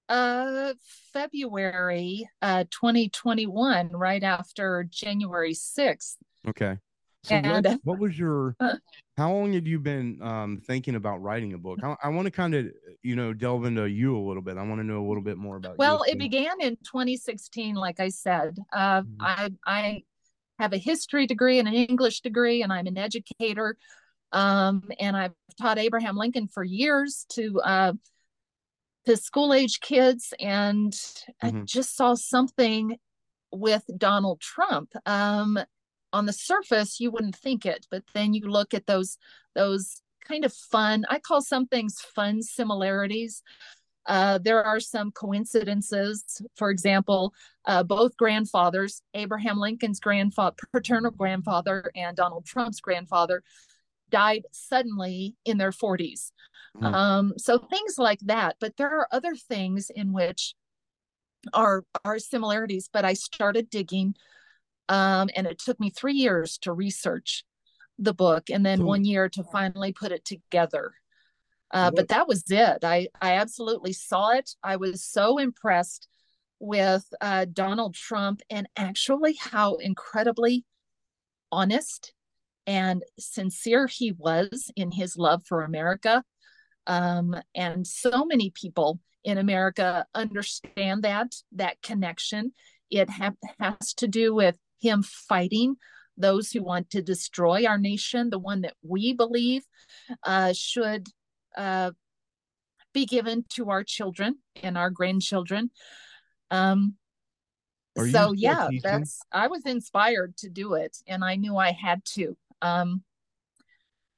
Uh, February uh 2021, right after January 6th. okay so And- what, what was your Uh. how long had you been um thinking about writing a book i, I want to kind of you know delve into you a little bit i want to know a little bit more about Well, you, it began in 2016, like I said. Uh, Mhm. I I have a history degree and an English degree, and I'm an educator. Um, and I've taught Abraham Lincoln for years to uh, to school age kids, and I Mhm. just saw something with Donald Trump. Um, on the surface, you wouldn't think it, but then you look at those those kind of fun. I call some things fun similarities. Uh, there are some coincidences. For example, uh, both grandfathers, Abraham Lincoln's grandfather, paternal grandfather, and Donald Trump's grandfather, died suddenly in their 40s. Mhm. Um, so things like that. But there are other things in which are are similarities. But I started digging, um, and it took me three years to research the book, and then So- one year to finally put it together. Uh, but that was it. I I absolutely saw it. I was so impressed with uh, Donald Trump and actually how incredibly honest and sincere he was in his love for America. Um, and so many people in America understand that that connection. It ha- has to do with him fighting those who want to destroy our nation, the one that we believe uh, should uh, be given to our children and our grandchildren. Um, Are so yeah, teaching? that's I was inspired to do it, and I knew I had to, um,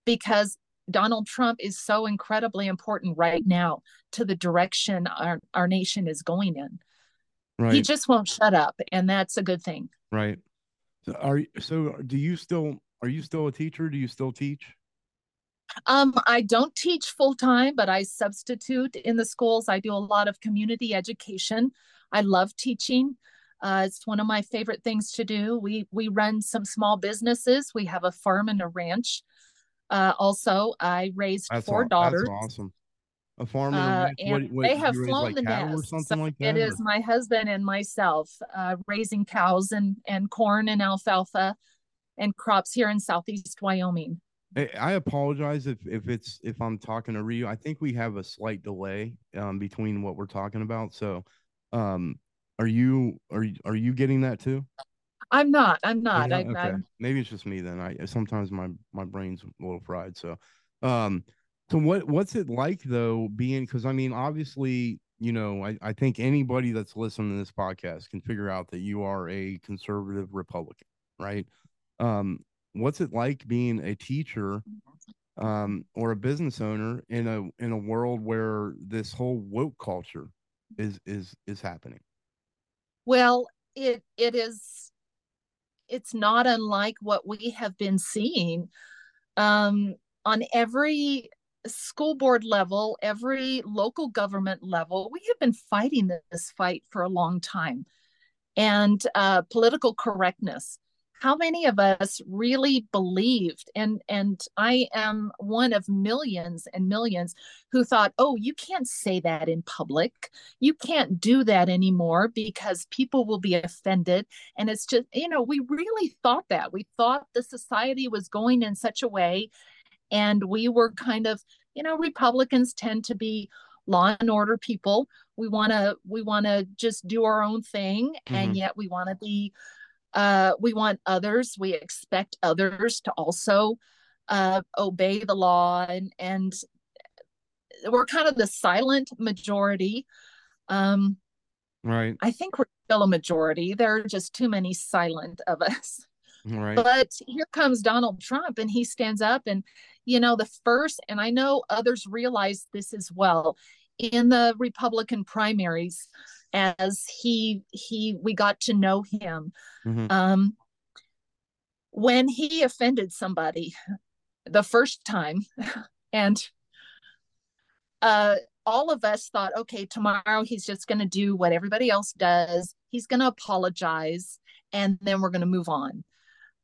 because Donald Trump is so incredibly important right now to the direction our our nation is going in. right He just won't shut up, and that's a good thing. right so are so do you still are you still a teacher do you still teach Um, I don't teach full time, but I substitute in the schools. I do a lot of community education. I love teaching. Uh, it's one of my favorite things to do. We we run some small businesses. We have a farm and a ranch. Uh, also, I raised that's four aw- daughters. that's awesome a farm and a Uh, what, what, they have flown the nest. something So like that It is or- my husband and myself uh, raising cows and and corn and alfalfa and crops here in southeast Wyoming. I apologize if if it's if I'm talking to Ryu. I think we have a slight delay um between what we're talking about. So, um, are you are you are you getting that too? I'm not. I'm You're not. I. Okay, I'm maybe it's just me then. I sometimes my my brain's a little fried. So, um, so what what's it like though being? Because I mean, obviously, you know, I I think anybody that's listening to this podcast can figure out that you are a conservative Republican, right? Um, what's it like being a teacher? um, or a business owner in a in a world where this whole woke culture is is is happening. Well, it it is it's not unlike what we have been seeing um, on every school board level, every local government level. We have been fighting this fight for a long time, and uh, political correctness. How many of us really believed and and i am one of millions and millions who thought oh you can't say that in public. You can't do that anymore because people will be offended. And it's just you know we really thought that. We thought the society was going in such a way and we were kind of you know republicans tend to be law and order people we want to we want to just do our own thing mm-hmm. and yet we want to be uh, we want others, we expect others to also uh, obey the law, and, and we're kind of the silent majority. Um, right. I think we're still a majority. There are just too many silent of us. Right. But here comes Donald Trump, and he stands up, and you know, the first, and I know others realize this as well in the Republican primaries as he he we got to know him mm-hmm. um when he offended somebody the first time and uh all of us thought okay tomorrow he's just going to do what everybody else does he's going to apologize and then we're going to move on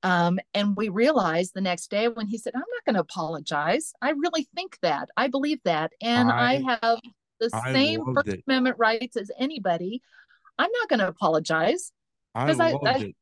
um, and we realized the next day when he said i'm not going to apologize i really think that i believe that and i, I have the I same First it. Amendment rights as anybody, I'm not going to apologize. I loved I, it.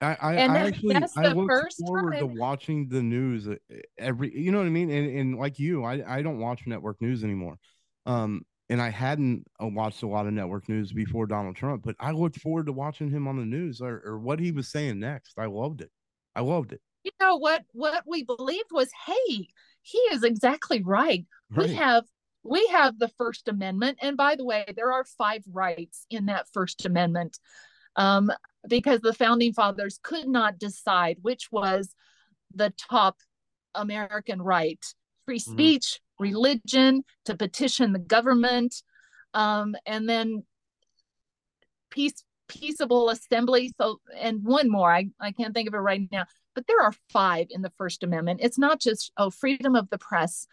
I, I, I actually I look forward time. to watching the news uh, every you know what I mean and, and like you I, I don't watch network news anymore um and I hadn't uh, watched a lot of network news before Donald Trump but I looked forward to watching him on the news or, or what he was saying next I loved it I loved it you know what what we believed was hey he is exactly right, right. we have we have the First Amendment. And by the way, there are five rights in that First Amendment um, because the founding fathers could not decide which was the top American right free mm-hmm. speech, mm-hmm. religion, to petition the government, um, and then peace peaceable assembly so and one more I, I can't think of it right now but there are five in the first amendment it's not just oh freedom of the press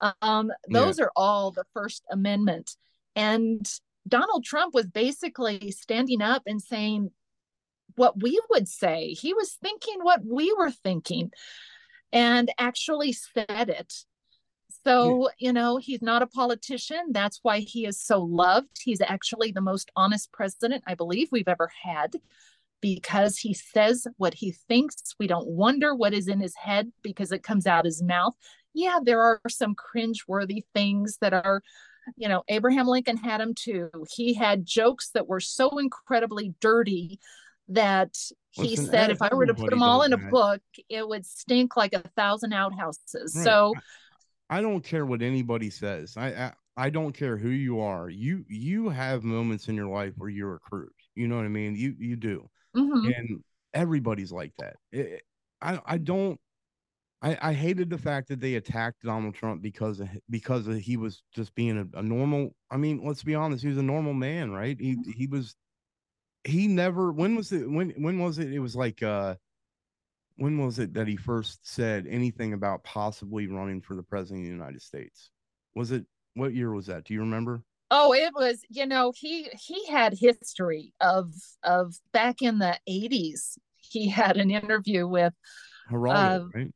um, those yeah. are all the First Amendment. And Donald Trump was basically standing up and saying what we would say. He was thinking what we were thinking and actually said it. So, you know, he's not a politician. That's why he is so loved. He's actually the most honest president I believe we've ever had because he says what he thinks. We don't wonder what is in his head because it comes out his mouth yeah, there are some cringe-worthy things that are, you know, Abraham Lincoln had them too. He had jokes that were so incredibly dirty that he Listen, said if I were to put them all in a book, it would stink like a thousand outhouses. Right. So I, don't care what anybody says. I, I I don't care who you are. You you have moments in your life where you're a crude. You know what I mean? You you do, mm-hmm. and everybody's like that. It, I I don't I, I hated the fact that they attacked Donald Trump because of, because of, he was just being a, a, normal. I mean, let's be honest, he was a normal man, right? He he was. He never. When was it? When when was it? It was like. uh When was it that he first said anything about possibly running for the president of the United States? Was it what year was that? Do you remember? Oh, it was. You know, he he had history of of back in the eighties. He had an interview with. Geraldo, uh, right?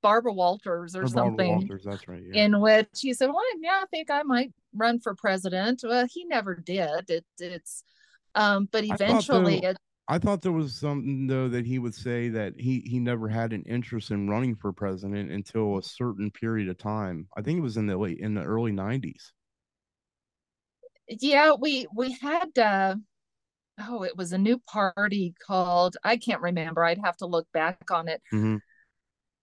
Barbara Walters or, or something. Walters, that's right. Yeah. In which he said, "Well, yeah, I think I might run for president." Well, he never did. It, it's, um, but eventually, I thought, there, I thought there was something though that he would say that he he never had an interest in running for president until a certain period of time. I think it was in the late in the early nineties. Yeah, we we had. uh Oh, it was a new party called I can't remember. I'd have to look back on it. Mm-hmm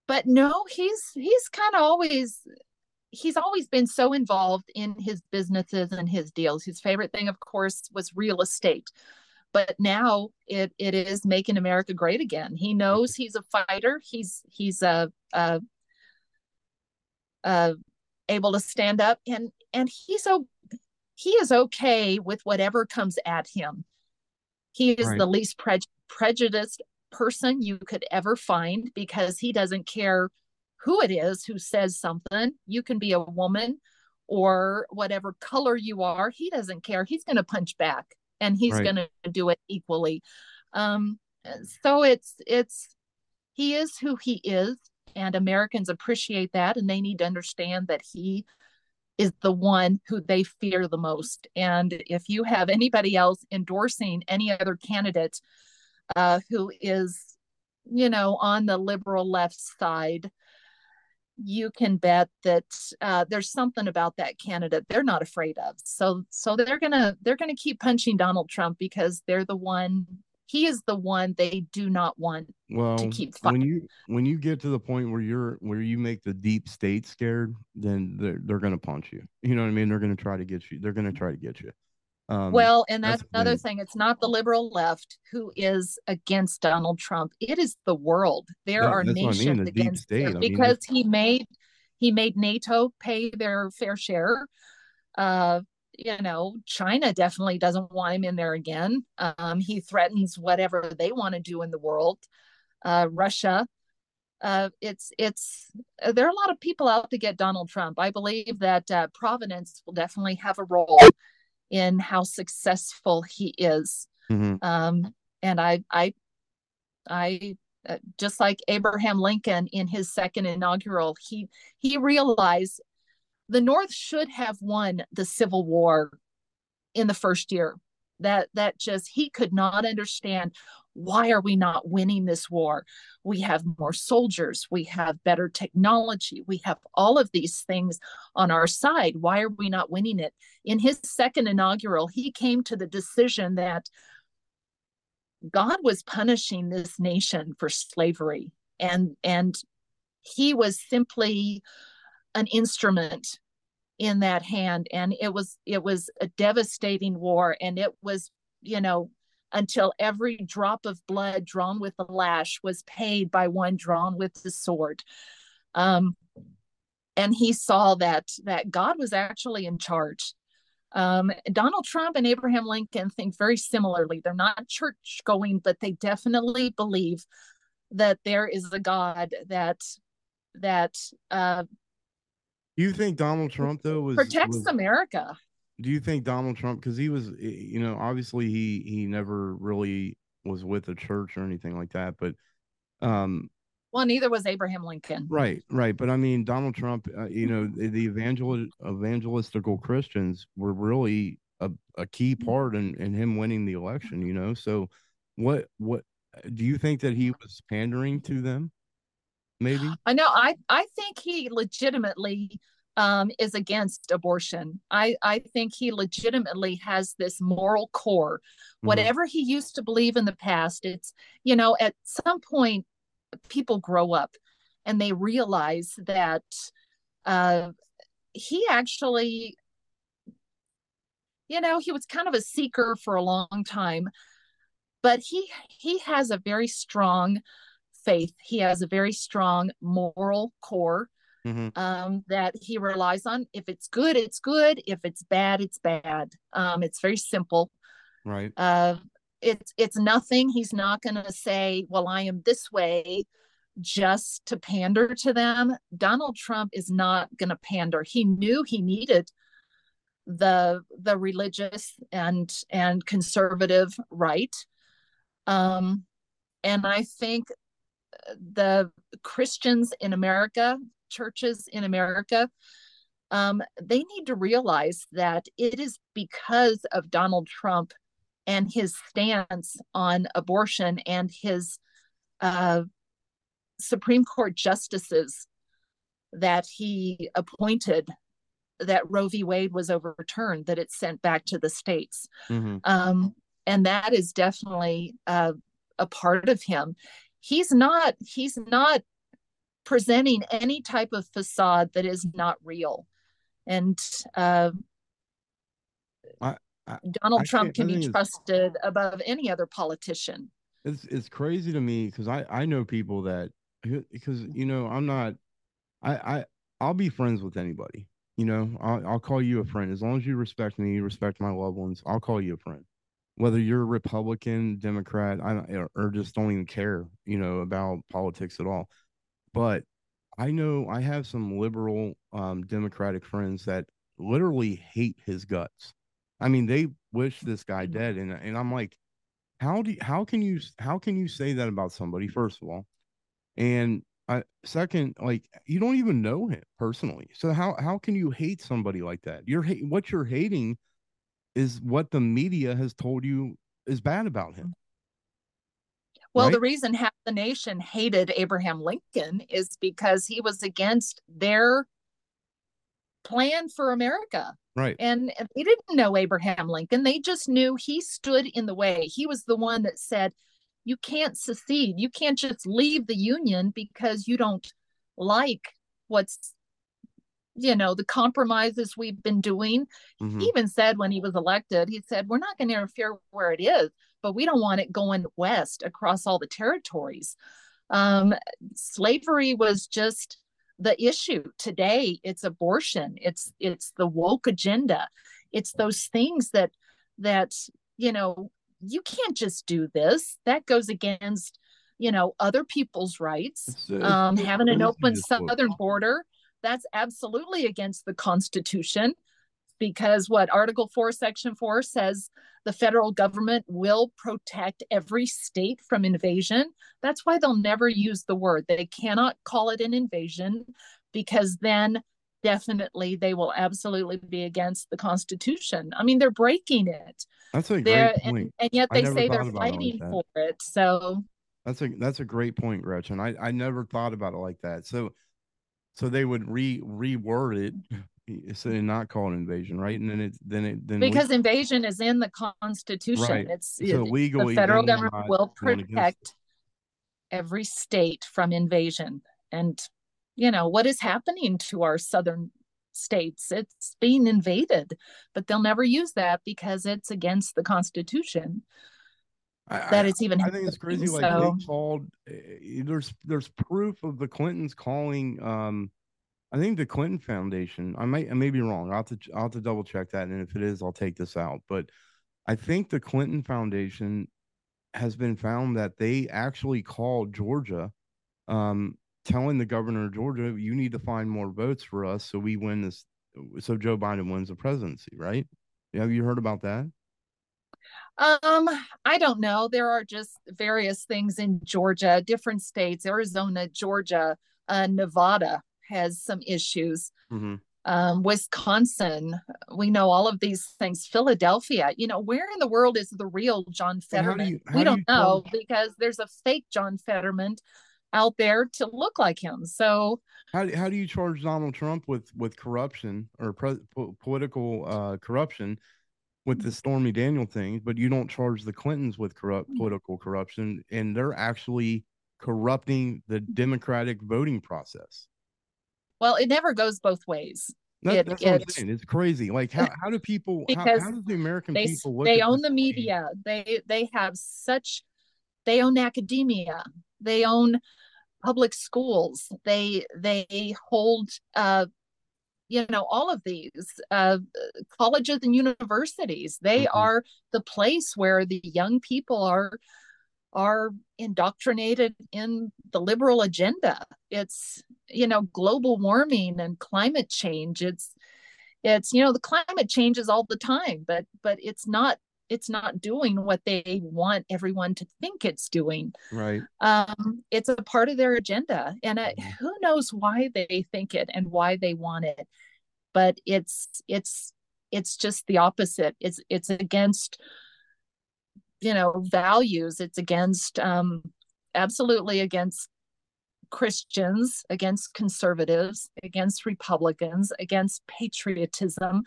but no he's he's kind of always he's always been so involved in his businesses and his deals his favorite thing of course was real estate but now it it is making america great again he knows he's a fighter he's he's a, a, a able to stand up and and he's so he is okay with whatever comes at him he is right. the least pre- prejudiced person you could ever find because he doesn't care who it is who says something. You can be a woman or whatever color you are. He doesn't care. He's going to punch back and he's right. going to do it equally. Um, so it's it's he is who he is and Americans appreciate that and they need to understand that he is the one who they fear the most. And if you have anybody else endorsing any other candidate uh, who is, you know, on the liberal left side, you can bet that uh, there's something about that candidate they're not afraid of. So, so they're gonna they're gonna keep punching Donald Trump because they're the one he is the one they do not want well to keep fighting. when you when you get to the point where you're where you make the deep state scared then they're, they're gonna punch you you know what i mean they're gonna try to get you they're gonna try to get you um, well and that's, that's another when, thing it's not the liberal left who is against donald trump it is the world there that, are nations I mean, against state, because mean, he made he made nato pay their fair share uh you know, China definitely doesn't want him in there again. Um, he threatens whatever they want to do in the world. Uh, Russia, uh, it's it's uh, there are a lot of people out to get Donald Trump. I believe that uh, Providence will definitely have a role in how successful he is. Mm-hmm. Um, and I I I uh, just like Abraham Lincoln in his second inaugural, he he realized the North should have won the Civil War in the first year. That that just he could not understand why are we not winning this war? We have more soldiers, we have better technology, we have all of these things on our side. Why are we not winning it? In his second inaugural, he came to the decision that God was punishing this nation for slavery and and he was simply an instrument in that hand and it was it was a devastating war and it was you know until every drop of blood drawn with the lash was paid by one drawn with the sword. Um, and he saw that that god was actually in charge. Um, donald trump and abraham lincoln think very similarly. They're not church going but they definitely believe that there is a god that that uh, do you think Donald Trump though was protects was, America? Do you think Donald Trump because he was you know obviously he he never really was with a church or anything like that, but um well neither was Abraham Lincoln. Right, right, but I mean Donald Trump, uh, you know the, the evangel evangelistical Christians were really a, a key part in in him winning the election. You know, so what what do you think that he was pandering to them? Maybe? I know i i think he legitimately um, is against abortion. I i think he legitimately has this moral core. Mm-hmm. whatever he used to believe in the past it's you know at some point people grow up and they realize that uh, he actually you know he was kind of a seeker for a long time but he he has a very strong faith. He has a very strong moral core mm-hmm. um, that he relies on. If it's good, it's good. If it's bad, it's bad. Um, it's very simple. Right. Uh, it's it's nothing. He's not going to say, "Well, I am this way." just to pander to them donald trump is not going to pander he knew he needed the the religious and and conservative right um and i think the Christians in America, churches in America, um, they need to realize that it is because of Donald Trump and his stance on abortion and his uh, Supreme Court justices that he appointed that Roe v. Wade was overturned, that it's sent back to the states. Mm-hmm. Um, and that is definitely uh, a part of him he's not he's not presenting any type of facade that is not real. And uh, I, I, donald I trump can be trusted above any other politician. It's it's crazy to me because i i know people that because you know i'm not i i i'll be friends with anybody you know? I'll, I'll call you a friend. As long as you respect me you respect my loved ones i'll call you a friend whether you're a Republican, Democrat, I don't, or just don't even care, you know, about politics at all. But I know I have some liberal um, Democratic friends that literally hate his guts. I mean, they wish this guy mm-hmm. dead, and and I'm like, how do you, how can you how can you say that about somebody first of all and I, second like you don't even know him personally so how how can you hate somebody like that you're what you're hating is what the media has told you is bad about him well right? the reason half the nation hated abraham lincoln is because he was against their plan for america Right. And they didn't know Abraham Lincoln. They just knew he stood in the way. He was the one that said, you can't secede. You can't just leave the Union because you don't like what's, you know, the compromises we've been doing. Mm-hmm. He even said when he was elected, he said, we're not going to interfere where it is, but we don't want it going west across all the territories. Um, slavery was just the issue. Today it's abortion. It's it's the woke agenda. It's those things that that you know you can't just do this. That goes against you know other people's rights um, having an open southern border that's absolutely against the constitution because what article 4 section 4 says the federal government will protect every state from invasion. That's why they'll never use the word. They cannot call it an invasion because then definitely they will absolutely be against the Constitution. I mean, they're breaking it. That's a great point. And, and yet they say they're fighting like for it. So that's a that's a great point, Gretchen. I, I never thought about it like that. So so they would re reword it so they're not call it invasion, right? And then it then it then because we, invasion is in the Constitution. Right. It's so it, legally the federal government will protect every state from invasion. And you know what is happening to our southern states? It's being invaded, but they'll never use that because it's against the Constitution. I, that it's even. I think it's crazy. So. Like they called. Eh, there's there's proof of the Clintons calling. um I think the Clinton Foundation. I might I may be wrong. I'll have to I'll have to double check that, and if it is, I'll take this out. But I think the Clinton Foundation has been found that they actually called Georgia, um, telling the governor of Georgia, "You need to find more votes for us, so we win this, so Joe Biden wins the presidency." Right? Have you heard about that? Um, I don't know. There are just various things in Georgia, different states, Arizona, Georgia, uh, Nevada has some issues. Mm-hmm. Um, Wisconsin, we know all of these things. Philadelphia, you know, where in the world is the real John Fetterman? Do you, we do not know tell... because there's a fake John Fetterman out there to look like him. So, how, how do you charge Donald Trump with with corruption or po- political uh, corruption with the Stormy Daniel thing, but you don't charge the Clintons with corrupt political corruption, and they're actually corrupting the democratic voting process? Well, it never goes both ways. That, it, that's what I'm saying. It's crazy. Like how, how do people because how, how does the American they, people they own the media. They they have such they own academia. They own public schools. They they hold uh you know all of these uh colleges and universities. They mm-hmm. are the place where the young people are are indoctrinated in the liberal agenda. It's, you know, global warming and climate change. It's, it's, you know, the climate changes all the time, but, but it's not, it's not doing what they want everyone to think it's doing. Right. Um, it's a part of their agenda. And I, mm-hmm. who knows why they think it and why they want it. But it's, it's, it's just the opposite. It's, it's against, you know values it's against um absolutely against christians against conservatives against republicans against patriotism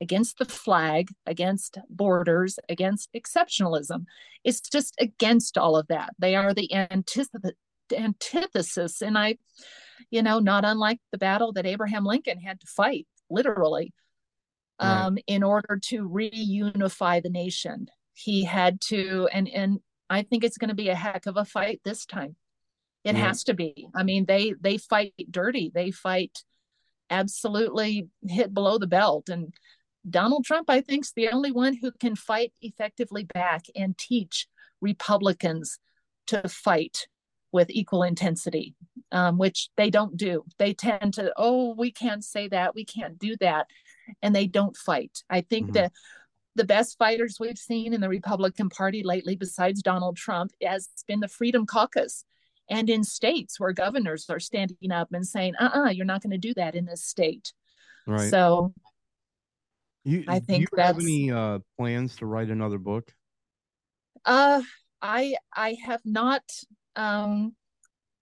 against the flag against borders against exceptionalism. It's just against all of that. They are the antithesis antithesis and i you know not unlike the battle that abraham lincoln had to fight literally um, in order to reunify the nation. He had to and and i think it's going to be a heck of a fight this time. It yeah. has to be. I mean they they fight dirty. They fight absolutely hit below the belt and donald trump i think is the only one who can fight effectively back and teach republicans to fight with equal intensity um, which they don't do they tend to oh we can't say that we can't do that and they don't fight i think mm-hmm. that the best fighters we've seen in the Republican Party lately, besides Donald Trump, has been the Freedom Caucus. And in states where governors are standing up and saying, uh uh-uh, uh, you are not going to do that in this state. Right. So you, I think do you have any uh, plans to write another book? Uh, I I have not um,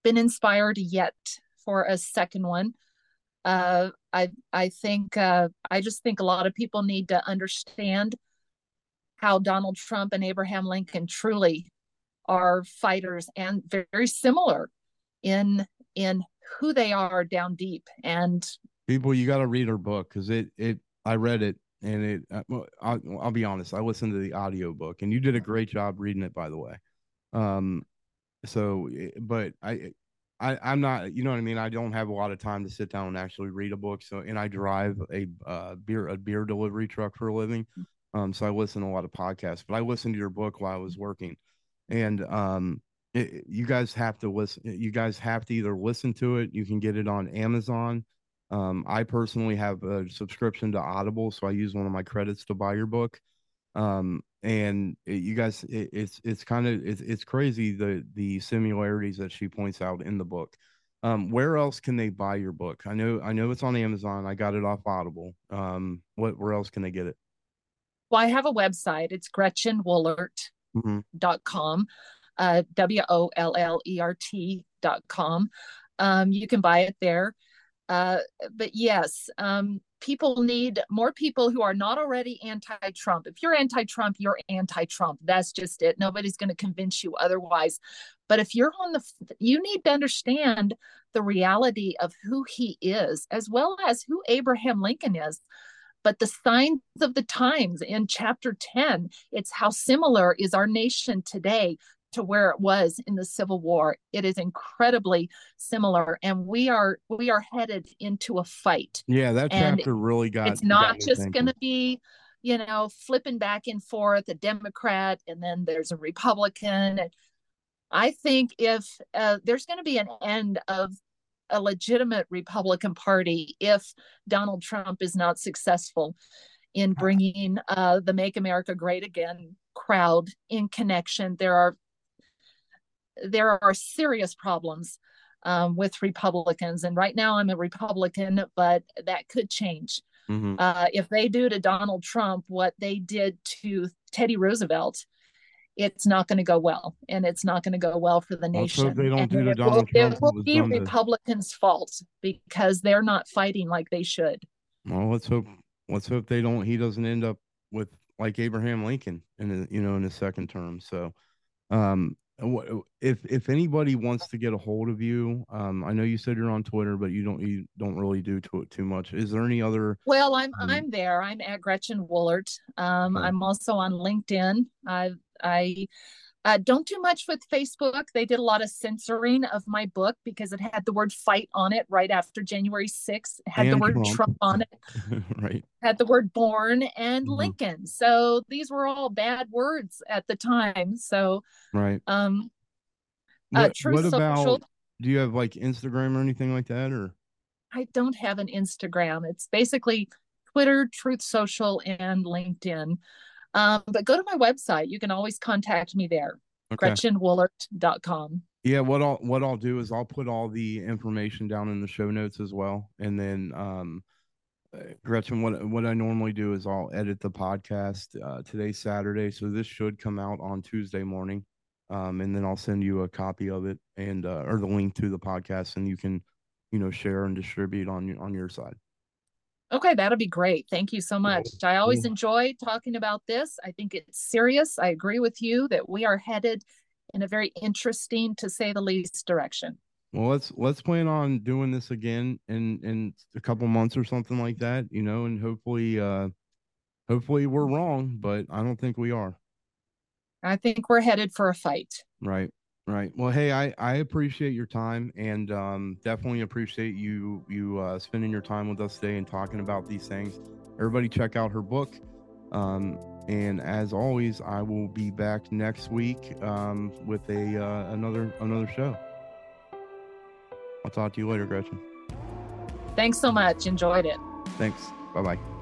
been inspired yet for a second one. Uh, I I think uh, I just think a lot of people need to understand how Donald Trump and Abraham Lincoln truly are fighters and very similar in in who they are down deep and people you got to read her book because it it i read it and it uh, I'll, I'll be honest i listened to the audio book and you did a great job reading it by the way um so eh, but i I, I'm not, you know what I mean. I don't have a lot of time to sit down and actually read a book. So, and I drive a uh, beer a beer delivery truck for a living. Um, so I listen to a lot of podcasts. But I listened to your book while I was working, and um, it, you guys have to listen. You guys have to either listen to it. You can get it on Amazon. Um, I personally have a subscription to Audible, so I use one of my credits to buy your book. Um, and it, you guys, it, it's it's kind of it's it's crazy the the similarities that she points out in the book. Um, where else can they buy your book? I know I know it's on Amazon. I got it off Audible. Um, what where else can they get it? Well, I have a website. It's GretchenWollert.com, mm-hmm. uh, W O L L E R T dot com. Um, you can buy it there. Uh, but yes, um, people need more people who are not already anti-Trump. If you're anti-Trump, you're anti-Trump. That's just it. Nobody's going to convince you otherwise. But if you're on the, you need to understand the reality of who he is, as well as who Abraham Lincoln is. But the signs of the times in chapter 10, it's how similar is our nation today to where it was in the Civil War. It is incredibly similar, and we are we are headed into a fight. Yeah, that and chapter really got. It's not got just going to be, you know, flipping back and forth, a Democrat, and then there's a Republican. I think if uh, there's going to be an end of a legitimate Republican Party if Donald Trump is not successful in bringing uh, the Make America Great Again crowd in connection. There are there are serious problems um, with Republicans. And right now I'm a Republican, but that could change. Mm-hmm. Uh, if they do to Donald Trump what they did to Teddy Roosevelt, it's not going to go well, and it's not going to go well for the nation. Also, they don't and do to Donald will, Trump. It will be Republicans' to... fault because they're not fighting like they should. Well, let's hope. Let's hope they don't. He doesn't end up with like Abraham Lincoln in you know in his second term. So, um, if if anybody wants to get a hold of you um i know you said you're on twitter but you don't you don't really do too, too much. Is there any other well i'm um, i'm there. I'm at gretchen wollert. Um okay. i'm also on linkedin. I i uh, don't do much with Facebook. They did a lot of censoring of my book because it had the word fight on it right after January 6th. It had and the word Trump, Trump on it. right. Had the word born and mm-hmm. Lincoln. So these were all bad words at the time. So, right. Um, uh, what, uh, Truth what about, Do you have like Instagram or anything like that? Or I don't have an Instagram. It's basically Twitter, Truth Social, and LinkedIn. Um, but go to my website. You can always contact me there. Okay. GretchenWollert.com. Yeah, what I'll what I'll do is I'll put all the information down in the show notes as well, and then um, uh, Gretchen, what what I normally do is I'll edit the podcast. Uh, today's Saturday, so this should come out on Tuesday morning, um, and then I'll send you a copy of it and uh, or the link to the podcast, and you can, you know, share and distribute on on your side. Okay, that'll be great. Thank you so much. I always enjoy talking about this. I think it's serious. I agree with you that we are headed in a very interesting, to say the least, direction. Well, let's let's plan on doing this again in in a couple months or something like that, you know, and hopefully uh hopefully we're wrong, but I don't think we are. I think we're headed for a fight. Right. Right. Well, hey, I I appreciate your time and um, definitely appreciate you you uh, spending your time with us today and talking about these things. Everybody, check out her book. Um, and as always, I will be back next week um, with a uh, another another show. I'll talk to you later, Gretchen. Thanks so much. Enjoyed it. Thanks. Bye bye.